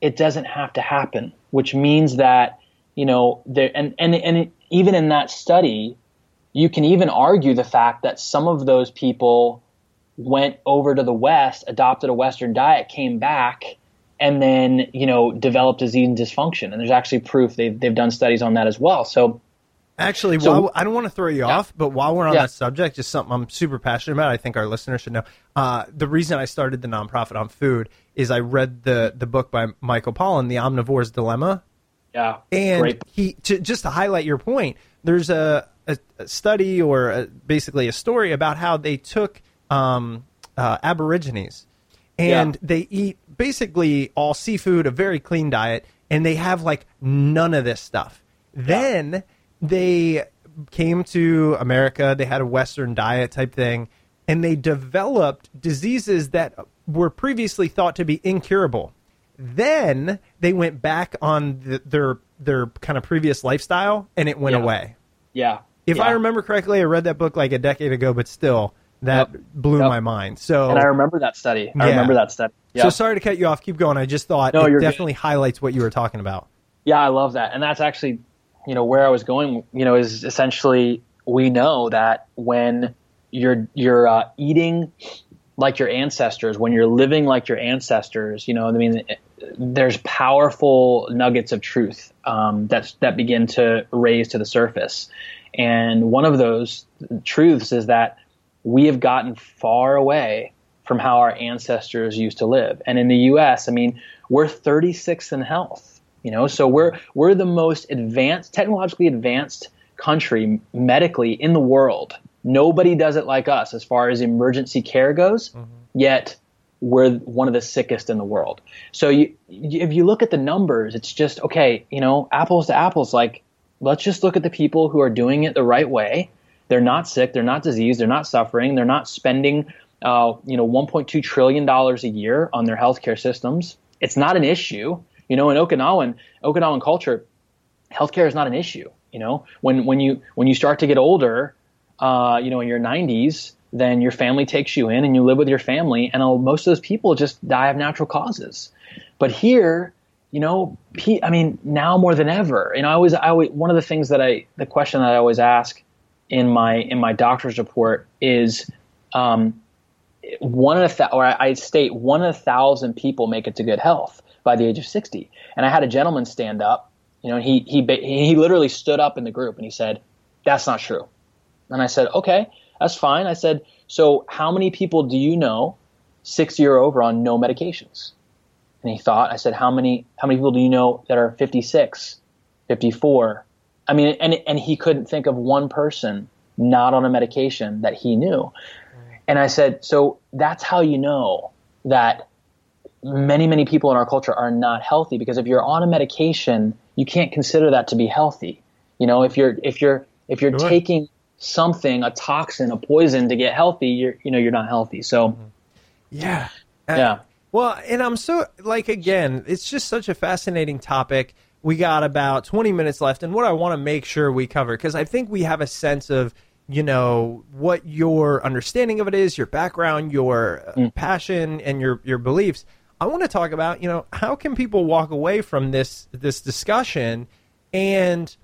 it doesn't have to happen, which means that, you know, there, and, and, and even in that study, you can even argue the fact that some of those people went over to the West, adopted a Western diet, came back, and then, you know, developed disease and dysfunction. And there's actually proof they've, they've done studies on that as well. So
Actually,
So-
while, I don't want to throw you off, but while we're on
Yeah.
that subject, just something I'm super passionate about. I think our listeners should know. Uh, the reason I started the nonprofit on food is I read the the book by Michael Pollan, The Omnivore's Dilemma,
Yeah,
and
great.
he to, just to highlight your point. There's a, a, a study or a, basically a story about how they took um, uh, Aborigines and
Yeah.
they eat basically all seafood, a very clean diet, and they have like none of this stuff. Then they came to America, they had a Western diet type thing, and they developed diseases that were previously thought to be incurable. Then they went back on the, their their kind of previous lifestyle, and it went
Yeah.
away.
yeah.
If I remember correctly, I read that book like a decade ago, but still, that
Yep.
blew
Yep.
my mind. So
and I remember that study. I
Yeah.
remember that study. Yeah.
so sorry to cut you off. Keep going. I just thought
No,
it
you're good.
definitely highlights what you were talking about.
Yeah, I love that. And that's actually, you know, where I was going, you know, is essentially we know that when you're you're uh, eating like your ancestors, when you're living like your ancestors, you know, I mean, there's powerful nuggets of truth um, that that begin to raise to the surface. And one of those truths is that we have gotten far away from how our ancestors used to live. And in the U.S., I mean, we're 36th in health. You know, so we're we're the most advanced, technologically advanced country medically in the world. Nobody does it like us as far as emergency care goes. Yet we're one of the sickest in the world. So you, if you look at the numbers, it's just okay. You know, apples to apples. Like, let's just look at the people who are doing it the right way. They're not sick. They're not diseased. They're not suffering. They're not spending, uh, you know, 1.2 trillion dollars a year on their healthcare systems. It's not an issue. You know, in Okinawan, Okinawan culture, healthcare is not an issue. You know, when when you when you start to get older, uh, you know, in your 90s, then your family takes you in and you live with your family, and most of those people just die of natural causes. But here, you know, I mean, now more than ever, and I always, I always, one of the things that I, the question that I always ask in my in my doctor's report is, um, one in a th- or I state one in a thousand people make it to good health by the age of 60. And I had a gentleman stand up, you know, he he he literally stood up in the group and he said, "That's not true." And I said, "Okay, that's fine." I said, "So how many people do you know 60 or over on no medications?" And he thought, I said, "How many how many people do you know that are 56, 54?" I mean, and and he couldn't think of one person not on a medication that he knew. And I said, so that's how you know that many, many people in our culture are not healthy because if you're on a medication, you can't consider that to be healthy. You know, if you're, if you're, if you're
Sure.
taking something, a toxin, a poison to get healthy, you're, you know, you're not healthy. So,
Yeah. Uh,
yeah.
Well, and I'm so like again, it's just such a fascinating topic. We got about 20 minutes left, and what I want to make sure we cover because I think we have a sense of you know what your understanding of it is, your background, your uh, passion, and your your beliefs. I want to talk about you know how can people walk away from this this discussion and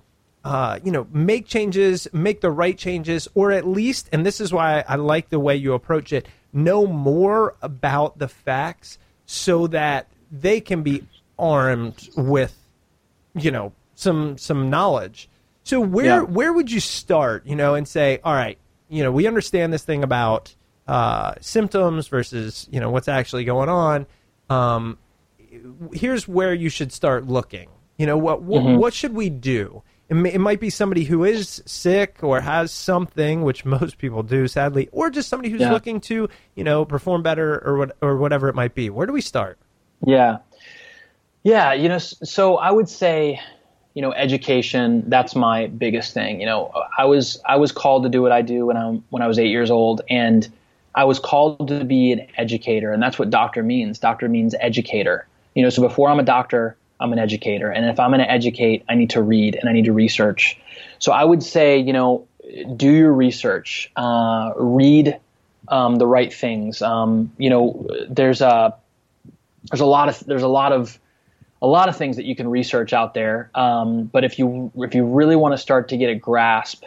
uh, you know, make changes, make the right changes, or at least, and this is why I like the way you approach it, know more about the facts so that they can be armed with, you know, some some knowledge. So where
Yeah.
where would you start, you know, and say, all right, you know, we understand this thing about uh, symptoms versus, you know, what's actually going on. Um, here's where you should start looking. You know what what,
Mm-hmm.
what should we do? It, may, it might be somebody who is sick or has something, which most people do, sadly, or just somebody who's
Yeah.
looking to you know perform better or what or whatever it might be. Where do we start?
Yeah. Yeah, you know, so I would say, you know, education, that's my biggest thing. You know, I was I was called to do what I do when I when I was 8 years old and I was called to be an educator and that's what doctor means. Doctor means educator. You know, so before I'm a doctor, I'm an educator. And if I'm going to educate, I need to read and I need to research. So I would say, you know, do your research, uh, read um, the right things. Um, you know, there's a there's a lot of there's a lot of a lot of things that you can research out there. Um, but if you if you really want to start to get a grasp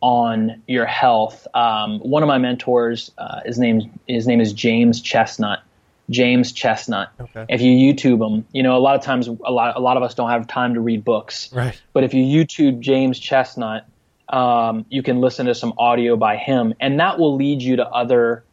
on your health, um, one of my mentors, uh, his name his name is James Chestnut. James Chestnut.
Okay.
If you YouTube him, you know a lot of times a lot a lot of us don't have time to read books.
Right.
But if you YouTube James Chestnut, um, you can listen to some audio by him, and that will lead you to other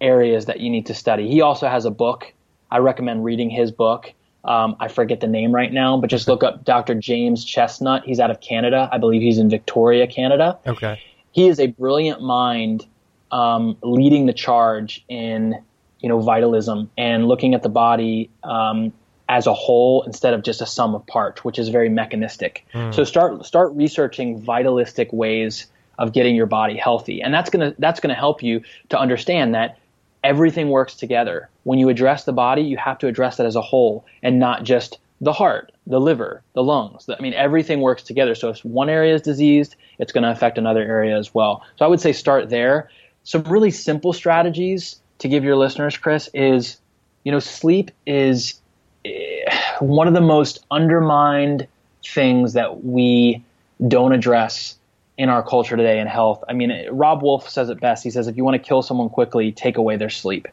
areas that you need to study. He also has a book. I recommend reading his book. Um, I forget the name right now, but just look up Dr. James Chestnut. He's out of Canada. I believe he's in Victoria, Canada.
Okay.
He is a brilliant mind um, leading the charge in you know vitalism and looking at the body um, as a whole instead of just a sum of parts, which is very mechanistic. So start start researching vitalistic ways of getting your body healthy, and that's gonna that's gonna help you to understand that everything works together. When you address the body, you have to address that as a whole and not just the heart, the liver, the lungs. I mean, everything works together. So if one area is diseased, it's going to affect another area as well. So I would say start there. Some really simple strategies to give your listeners, Chris, is, you know, sleep is eh, one of the most undermined things that we don't address in our culture today in health. I mean, Robb Wolf says it best. He says, if you want to kill someone quickly, take away their sleep.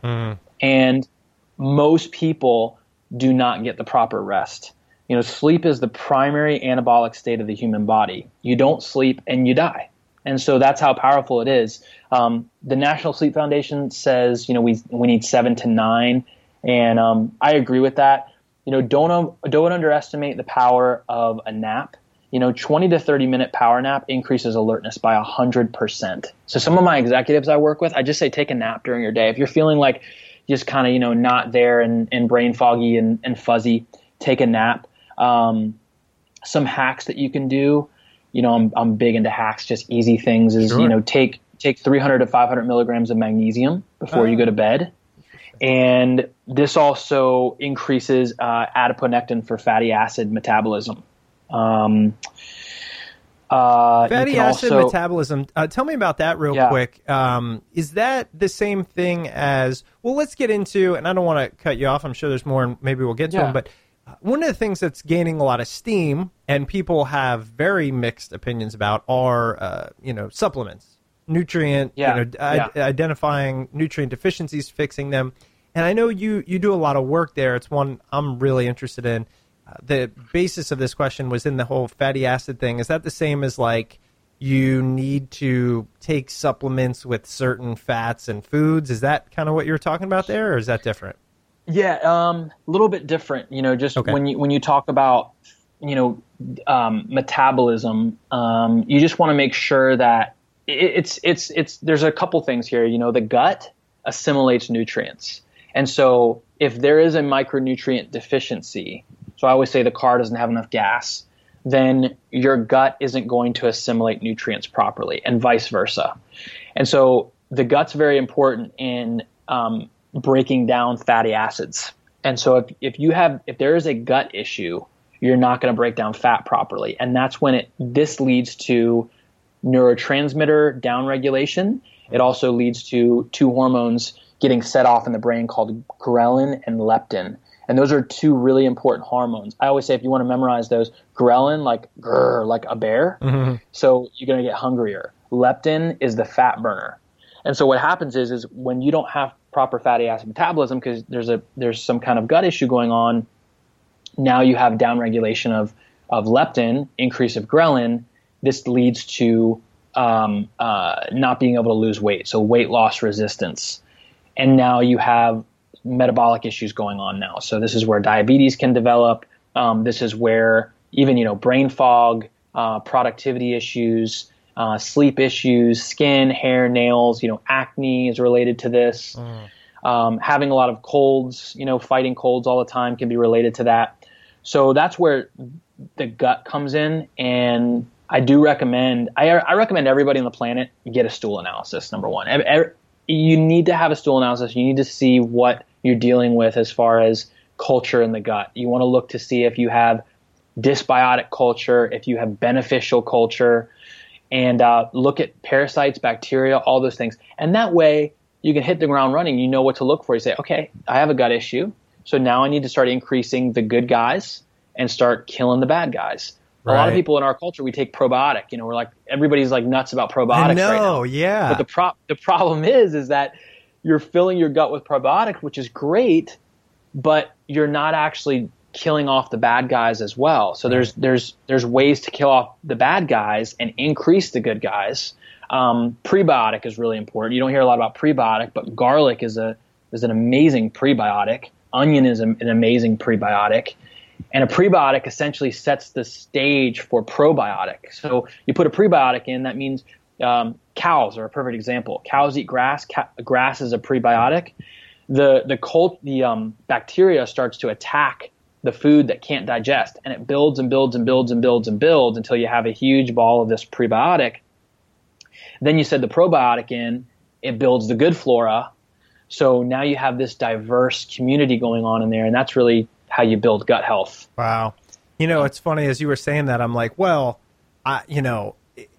And most people do not get the proper rest. You know, sleep is the primary anabolic state of the human body. You don't sleep and you die. And so that's how powerful it is. Um, the National Sleep Foundation says, you know, we, we need seven to nine. And um, I agree with that. You know, don't, don't underestimate the power of a nap. You know, 20 to 30 minute power nap increases alertness by 100%. So some of my executives I work with, I just say take a nap during your day. If you're feeling like just kind of, you know, not there and, and brain foggy and, and fuzzy, take a nap. Um, some hacks that you can do, you know, I'm, I'm big into hacks, just easy things is,
Sure.
you know, take, take 300 to 500 milligrams of magnesium before you go to bed. And this also increases uh, adiponectin for fatty acid metabolism. Um, uh,
Fatty acid
also-
metabolism. Uh, tell me about that real
Yeah.
quick. Um, is that the same thing as? Well, let's get into. And I don't want to cut you off. I'm sure there's more, and maybe we'll get to
Yeah.
them. But one of the things that's gaining a lot of steam, and people have very mixed opinions about, are uh, you know supplements, nutrient,
Yeah,
you know, i- identifying nutrient deficiencies, fixing them. And I know you you do a lot of work there. It's one I'm really interested in. The basis of this question was in the whole fatty acid thing. Is that the same as like you need to take supplements with certain fats and foods? Is that kind of what you're talking about there, or is that different?
Yeah, um, a little bit different. You know, just
Okay.
when you when you talk about you know um, metabolism, um, you just want to make sure that it, it's it's it's. There's a couple things here. You know, the gut assimilates nutrients, and so if there is a micronutrient deficiency, so I always say the car doesn't have enough gas, then your gut isn't going to assimilate nutrients properly, and vice versa. And so the gut's very important in um, breaking down fatty acids. And so if, if you have if there is a gut issue, you're not going to break down fat properly, and that's when it this leads to neurotransmitter downregulation. It also leads to two hormones getting set off in the brain called ghrelin and leptin. And those are two really important hormones. I always say if you want to memorize those, ghrelin like grr, like a bear, so you're going to get hungrier. Leptin is the fat burner. And so what happens is is when you don't have proper fatty acid metabolism because there's a there's some kind of gut issue going on, now you have downregulation of of leptin, increase of ghrelin. This leads to um, uh, not being able to lose weight, so weight loss resistance. And now you have metabolic issues going on now. So this is where diabetes can develop. Um, this is where even you know brain fog, uh, productivity issues, uh, sleep issues, skin, hair, nails. You know, acne is related to this. Um, having a lot of colds, you know, fighting colds all the time can be related to that. So that's where the gut comes in, and I do recommend. I, I recommend everybody on the planet get a stool analysis. Number one, you need to have a stool analysis. You need to see what you're dealing with as far as culture in the gut. You want to look to see if you have dysbiotic culture, if you have beneficial culture, and uh, look at parasites, bacteria, all those things. And that way, you can hit the ground running. You know what to look for. You say, okay, I have a gut issue, so now I need to start increasing the good guys and start killing the bad guys. A lot of people in our culture, we take probiotic. You know, we're like everybody's like nuts about probiotics
know,
right now.
yeah.
But the pro- the problem is, is that you're filling your gut with probiotics, which is great, but you're not actually killing off the bad guys as well. So there's there's there's ways to kill off the bad guys and increase the good guys. Um, prebiotic is really important. You don't hear a lot about prebiotic, but garlic is a is an amazing prebiotic. Onion is a, an amazing prebiotic. And a prebiotic essentially sets the stage for probiotic. So you put a prebiotic in, that means um, cows are a perfect example. Cows eat grass. Ca- grass is a prebiotic. The the cult, the um, bacteria starts to attack the food that can't digest, and it builds and builds and builds and builds and builds until you have a huge ball of this prebiotic. Then you said the probiotic in, it builds the good flora. So now you have this diverse community going on in there, and that's really how you build gut health.
Wow. You know, it's funny as you were saying that, I'm like, well, I, you know,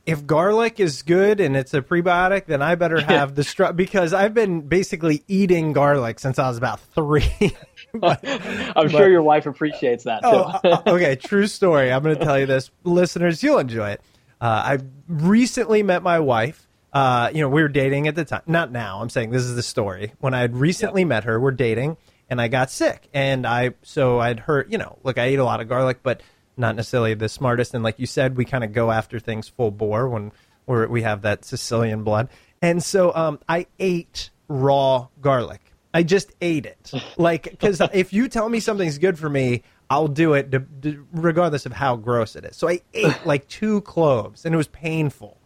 if garlic is good and it's a prebiotic, then I better have the str because I've been basically eating garlic since I was about three.
but, I'm sure your wife appreciates that too.
oh, uh, okay, true story. I'm going to tell you this, listeners. You'll enjoy it. Uh, I recently met my wife. Uh, you know, we were dating at the time. Not now. I'm saying this is the story. When I had recently yep. met her, we're dating, and I got sick, and I so I'd heard. You know, look, I ate a lot of garlic, but not necessarily the smartest. And like you said, we kind of go after things full bore when we we have that Sicilian blood. And so um, I ate raw garlic. I just ate it. Like, because if you tell me something's good for me, I'll do it to, to, regardless of how gross it is. So I ate like two cloves and it was painful.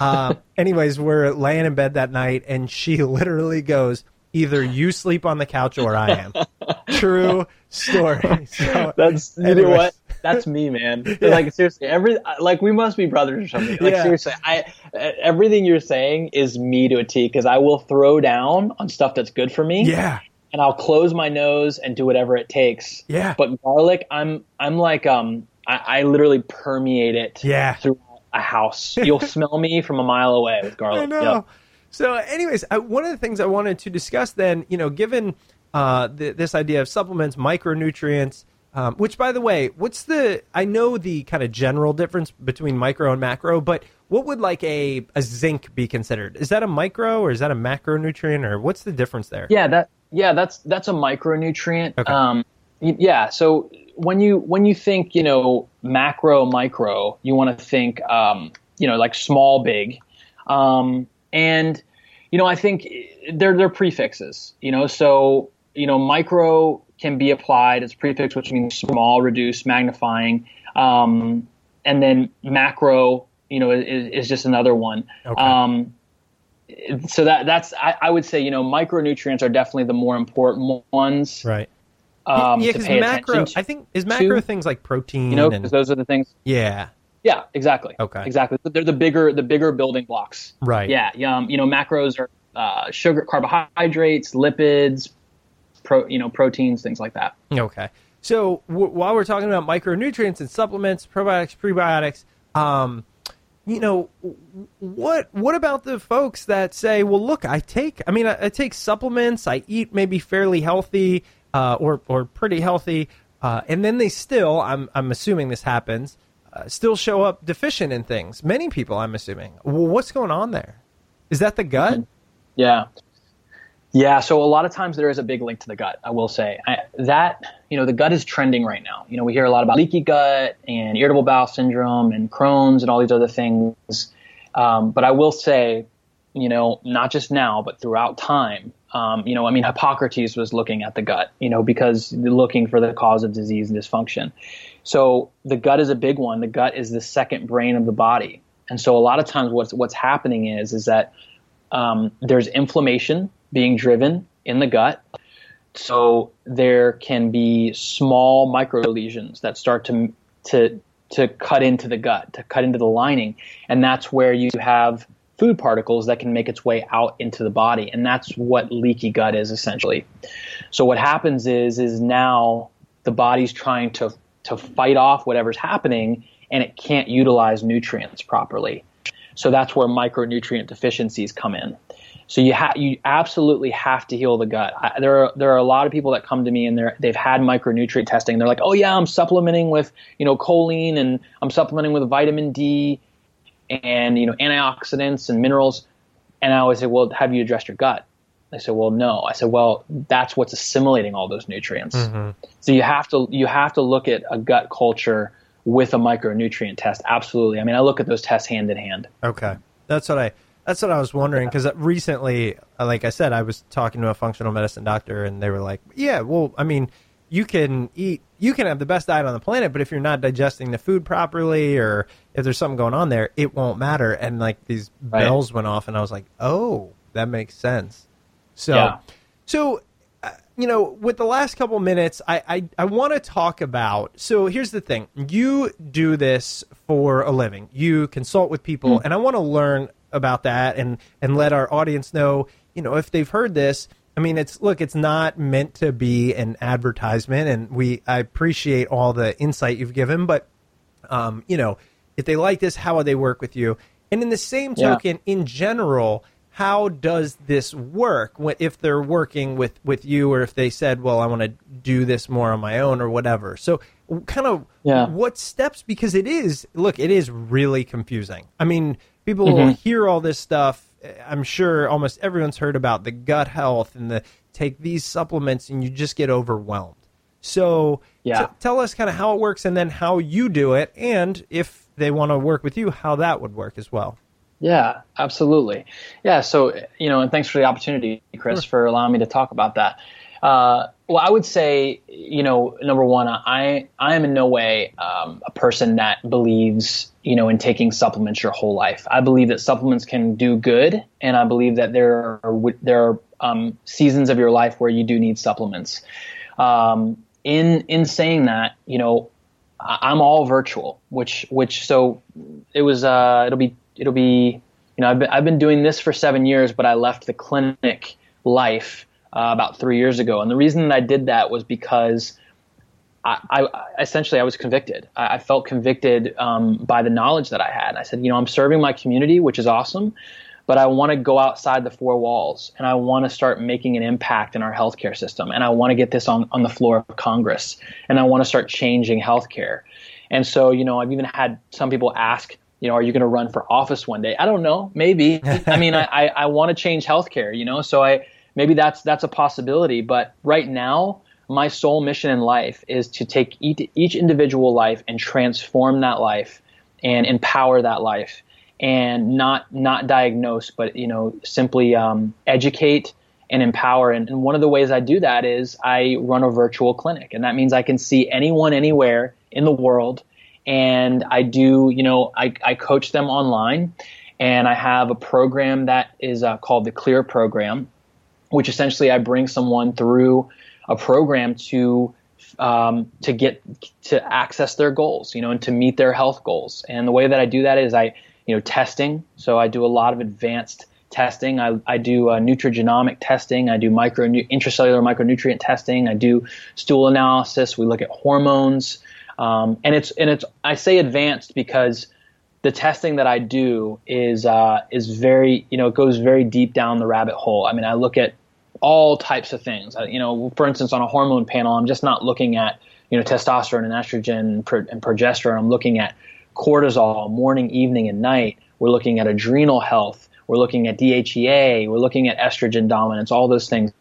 Uh, anyways, we're laying in bed that night and she literally goes, either you sleep on the couch or I am. True story. So,
That's you anyways. know what? That's me, man. Yeah. Like seriously, every like we must be brothers or something. Like yeah. seriously, I everything you're saying is me to a T because I will throw down on stuff that's good for me.
Yeah.
And I'll close my nose and do whatever it takes.
Yeah.
But garlic, I'm I'm like um I, I literally permeate it.
Yeah.
Through a house, you'll smell me from a mile away with garlic.
I know. Yep. So, anyways, I, one of the things I wanted to discuss then, you know, given uh, the, this idea of supplements, micronutrients, um, which, by the way, what's the? I know the kind of general difference between micro and macro, but what would like a, a zinc be considered? Is that a micro or is that a macronutrient, or what's the difference there?
Yeah, that yeah, that's that's a micronutrient. Okay. Um, yeah, so when you when you think you know macro micro, you want to think um, you know like small big. Um, and, you know, I think they're, they're prefixes, you know, so, you know, micro can be applied as prefix, which means small, reduce, magnifying. Um, and then macro, you know, is, is just another one. Okay. Um, so that that's I, I, would say you know micronutrients are definitely the more important ones.
Right.
Um,
yeah, because macro. I think is macro to, things like protein.
You know, because those are the things.
Yeah.
Yeah, exactly.
Okay.
Exactly. They're the bigger the bigger building blocks.
Right.
Yeah. Um, you know, macros are uh, sugar, carbohydrates, lipids, pro, you know, proteins, things like that.
Okay. So w- while we're talking about micronutrients and supplements, probiotics, prebiotics, um, you know, what what about the folks that say, well, look, I take, I mean, I, I take supplements, I eat maybe fairly healthy uh, or or pretty healthy, uh, and then they still, I'm I'm assuming this happens uh, still show up deficient in things. Many people, I'm assuming. Well, what's going on there? Is that the gut?
Yeah. Yeah, so a lot of times there is a big link to the gut. I will say I, that you know the gut is trending right now. You know we hear a lot about leaky gut and irritable bowel syndrome and Crohn's and all these other things. Um, but I will say, you know, not just now, but throughout time. Um, you know, I mean, Hippocrates was looking at the gut, you know, because looking for the cause of disease and dysfunction. So the gut is a big one. The gut is the second brain of the body. And so a lot of times what's, what's happening is, is that um, there's inflammation being driven in the gut. So there can be small micro lesions that start to, to, to cut into the gut, to cut into the lining. And that's where you have food particles that can make its way out into the body. And that's what leaky gut is essentially. So what happens is, is now the body's trying to to fight off whatever's happening and it can't utilize nutrients properly. So that's where micronutrient deficiencies come in. So you ha- you absolutely have to heal the gut. I, there are there are a lot of people that come to me and they're they've had micronutrient testing. And They're like, oh yeah, I'm supplementing with you know choline and I'm supplementing with vitamin D and you know antioxidants and minerals. And I always say, well, have you addressed your gut? They said, well, no. I said, well, that's what's assimilating all those nutrients. Mm-hmm. So you have to you have to look at a gut culture with a micronutrient test. Absolutely. I mean, I look at those tests hand in hand.
Okay, that's what I that's what I was wondering because recently, uh, like I said, I was talking to a functional medicine doctor, and they were like, "Yeah, well, I mean, you can eat, you can have the best diet on the planet, but if you're not digesting the food properly, or if there's something going on there, it won't matter." And like these
Right.
bells went off, and I was like, "Oh, that makes sense." So,
Yeah.
so uh, you know, with the last couple minutes, I I, I want to talk about. So here's the thing: you do this for a living. You consult with people, and I want to learn about that and and let our audience know. You know, if they've heard this. I mean, it's look, it's not meant to be an advertisement, and we I appreciate all the insight you've given, but um, you know, if they like this, how would they work with you? And in the same
Yeah.
token, in general, how does this work if they're working with, with you or if they said, well, I want to do this more on my own or whatever? So, kind of
Yeah.
what steps, because it is, look, it is really confusing. I mean, people
Mm-hmm.
will hear all this stuff. I'm sure almost everyone's heard about the gut health and the take these supplements and you just get overwhelmed. So,
Yeah.
t- tell us kind of how it works and then how you do it, and if they want to work with you, how that would work as well.
Yeah, absolutely. Yeah, so you know, and thanks for the opportunity, Chris, for allowing me to talk about that. Uh, well, I would say, you know, number one, I I am in no way um, a person that believes, you know, in taking supplements your whole life. I believe that supplements can do good, and I believe that there are there are um, seasons of your life where you do need supplements. Um, in in saying that, you know, I'm all virtual, which which so it was uh it'll be it'll be you know I've been I've been doing this for seven years, but I left the clinic life uh, about three years ago, and the reason that I did that was because I, I essentially I was convicted. I, I felt convicted um, by the knowledge that I had. I said, you know, I'm serving my community, which is awesome, but I want to go outside the four walls and I want to start making an impact in our healthcare system. And I want to get this on, on the floor of Congress and I want to start changing healthcare. And so, you know, I've even had some people ask, you know, are you going to run for office one day? I don't know. Maybe. I mean, I, I, I want to change healthcare, you know, so I, maybe that's, that's a possibility. But right now, my sole mission in life is to take each, each individual life and transform that life and empower that life and not not diagnose but you know simply um, educate and empower and, and one of the ways i do that is i run a virtual clinic and that means i can see anyone anywhere in the world and i do you know i, I coach them online and i have a program that is uh, called the clear program which essentially I bring someone through a program to um, to get to access their goals, you know, and to meet their health goals. And the way that I do that is I, you know, testing. So I do a lot of advanced testing. I, I do uh, nutrigenomic testing. I do micro intracellular micronutrient testing. I do stool analysis. We look at hormones, um, and it's and it's I say advanced because the testing that I do is uh, is very you know it goes very deep down the rabbit hole. I mean, I look at all types of things. You know, for instance, on a hormone panel, I'm just not looking at you know testosterone and estrogen and, and progesterone. I'm looking at cortisol, morning, evening, and night. We're looking at adrenal health. We're looking at DHEA. We're looking at estrogen dominance. All those things.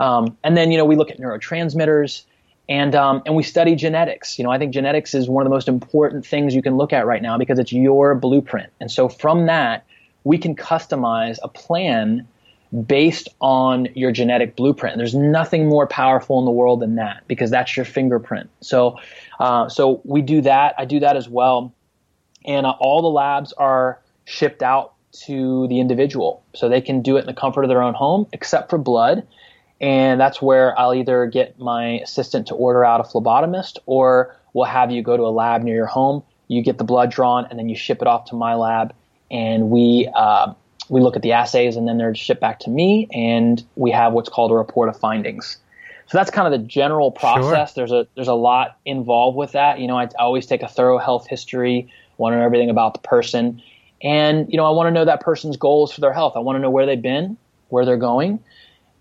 Um, and then you know we look at neurotransmitters and um, and we study genetics. You know, I think genetics is one of the most important things you can look at right now because it's your blueprint. And so from that, we can customize a plan based on your genetic blueprint. There's nothing more powerful in the world than that because that's your fingerprint. So, uh, so we do that. I do that as well, and uh, all the labs are shipped out to the individual, so they can do it in the comfort of their own home, except for blood and that's where I'll either get my assistant to order out a phlebotomist, or we'll have you go to a lab near your home. You get the blood drawn, and then you ship it off to my lab, and we uh, we look at the assays, and then they're shipped back to me, and we have what's called a report of findings. So that's kind of the general process. There's a there's a lot involved with that. You know, I, I always take a thorough health history, want to know everything about the person, and you know, I want to know that person's goals for their health. I want to know where they've been, where they're going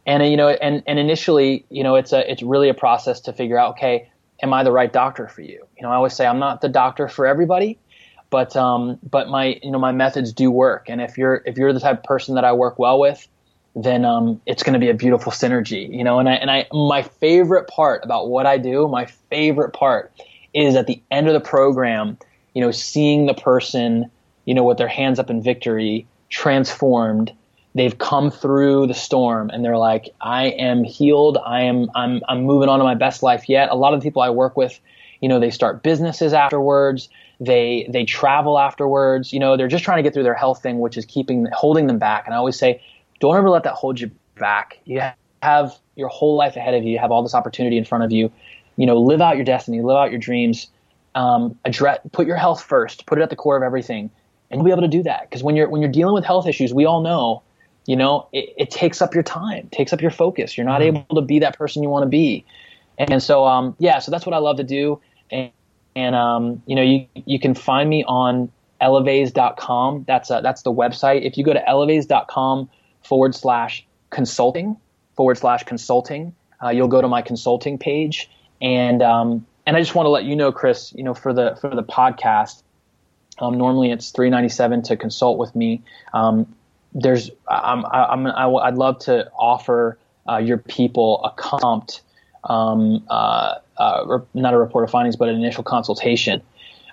and uh, you know and and initially you know it's a it's really a process to figure out okay am i the right doctor for you you know i always say i'm not the doctor for everybody but um but my you know my methods do work and if you're if you're the type of person that i work well with then um, it's going to be a beautiful synergy, you know. And I and I my favorite part about what I do, my favorite part is at the end of the program, you know, seeing the person, you know, with their hands up in victory, transformed. They've come through the storm and they're like, I am healed. I am I'm I'm moving on to my best life yet. A lot of the people I work with, you know, they start businesses afterwards. They they travel afterwards. You know, they're just trying to get through their health thing, which is keeping holding them back. And I always say, don't ever let that hold you back. You have your whole life ahead of you. You have all this opportunity in front of you. You know, live out your destiny, live out your dreams. Um, address, put your health first. Put it at the core of everything, and you'll be able to do that. Because when you're when you're dealing with health issues, we all know, you know, it, it takes up your time, takes up your focus. You're not mm-hmm. able to be that person you want to be. And so, um, yeah, so that's what I love to do. And, and um, you know, you you can find me on elevays.com. That's a, that's the website. If you go to elevays.com forward slash consulting forward slash consulting. Uh, you'll go to my consulting page, and um, and I just want to let you know, Chris, you know, for the for the podcast, um, normally it's three ninety seven to consult with me. Um, there's I'm, I'm I, would love to offer uh, your people a comped, um, uh, uh, not a report of findings, but an initial consultation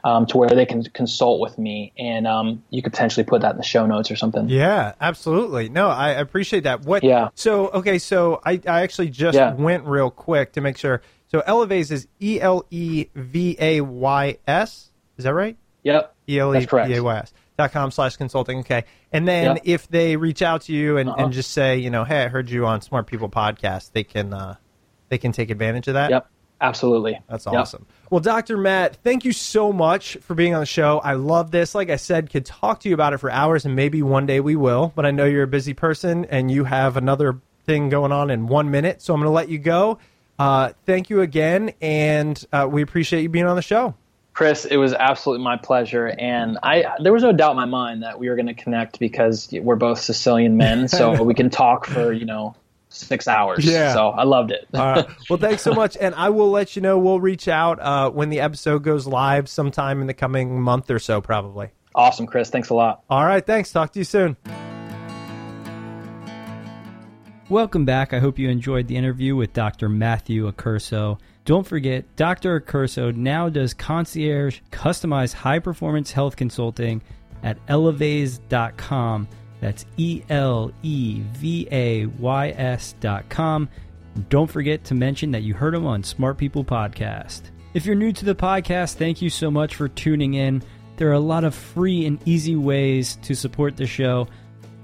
um, to where they can consult with me, and um, you could potentially put that in the show notes or something.
Yeah, absolutely. No, I appreciate that. What?
Yeah.
So okay, so I, I actually just yeah. went real quick to make sure. So Elevays is E L E V A Y S. Is that right?
Yep.
E L E V A Y S dot com slash consulting. Okay. And then yep. if they reach out to you and, uh-huh. and just say, you know, hey, I heard you on Smart People podcast, they can uh, they can take advantage of that.
Yep. Absolutely.
That's awesome. Yep. Well, Dr. Matt, thank you so much for being on the show. I love this. Like I said, could talk to you about it for hours and maybe one day we will, but I know you're a busy person and you have another thing going on in one minute. So I'm going to let you go. Uh, thank you again. And uh, we appreciate you being on the show.
Chris, it was absolutely my pleasure, and I there was no doubt in my mind that we were going to connect because we're both Sicilian men, so we can talk for you know six hours. Yeah. So I loved it.
All right. Well, thanks so much. And I will let you know, we'll reach out uh, when the episode goes live sometime in the coming month or so, probably.
Awesome, Chris. Thanks a lot.
All right. Thanks. Talk to you soon.
Welcome back. I hope you enjoyed the interview with Dr. Matthew Accurso. Don't forget, Dr. Accurso now does concierge, customized high performance health consulting at elevays.com that's E L E V A Y S dot com. Don't forget to mention that you heard them on Smart People Podcast. If you're new to the podcast, thank you so much for tuning in. There are a lot of free and easy ways to support the show.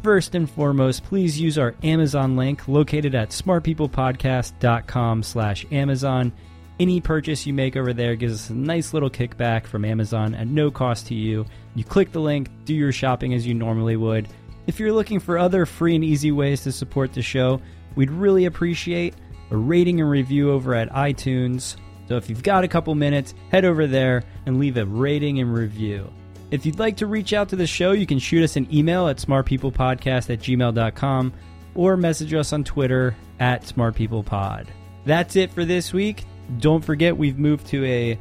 First and foremost, please use our Amazon link located at smartpeoplepodcast.com slash Amazon. Any purchase you make over there gives us a nice little kickback from Amazon at no cost to you. You click the link, do your shopping as you normally would. If you're looking for other free and easy ways to support the show, we'd really appreciate a rating and review over at iTunes. So if you've got a couple minutes, head over there and leave a rating and review. If you'd like to reach out to the show, you can shoot us an email at smartpeoplepodcast at gmail.com or message us on Twitter at smartpeoplepod. That's it for this week. Don't forget, we've moved to a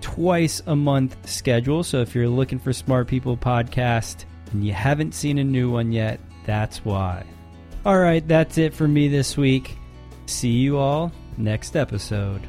twice a month schedule. So if you're looking for Smart People Podcast, and you haven't seen a new one yet, that's why. All right, that's it for me this week. See you all next episode.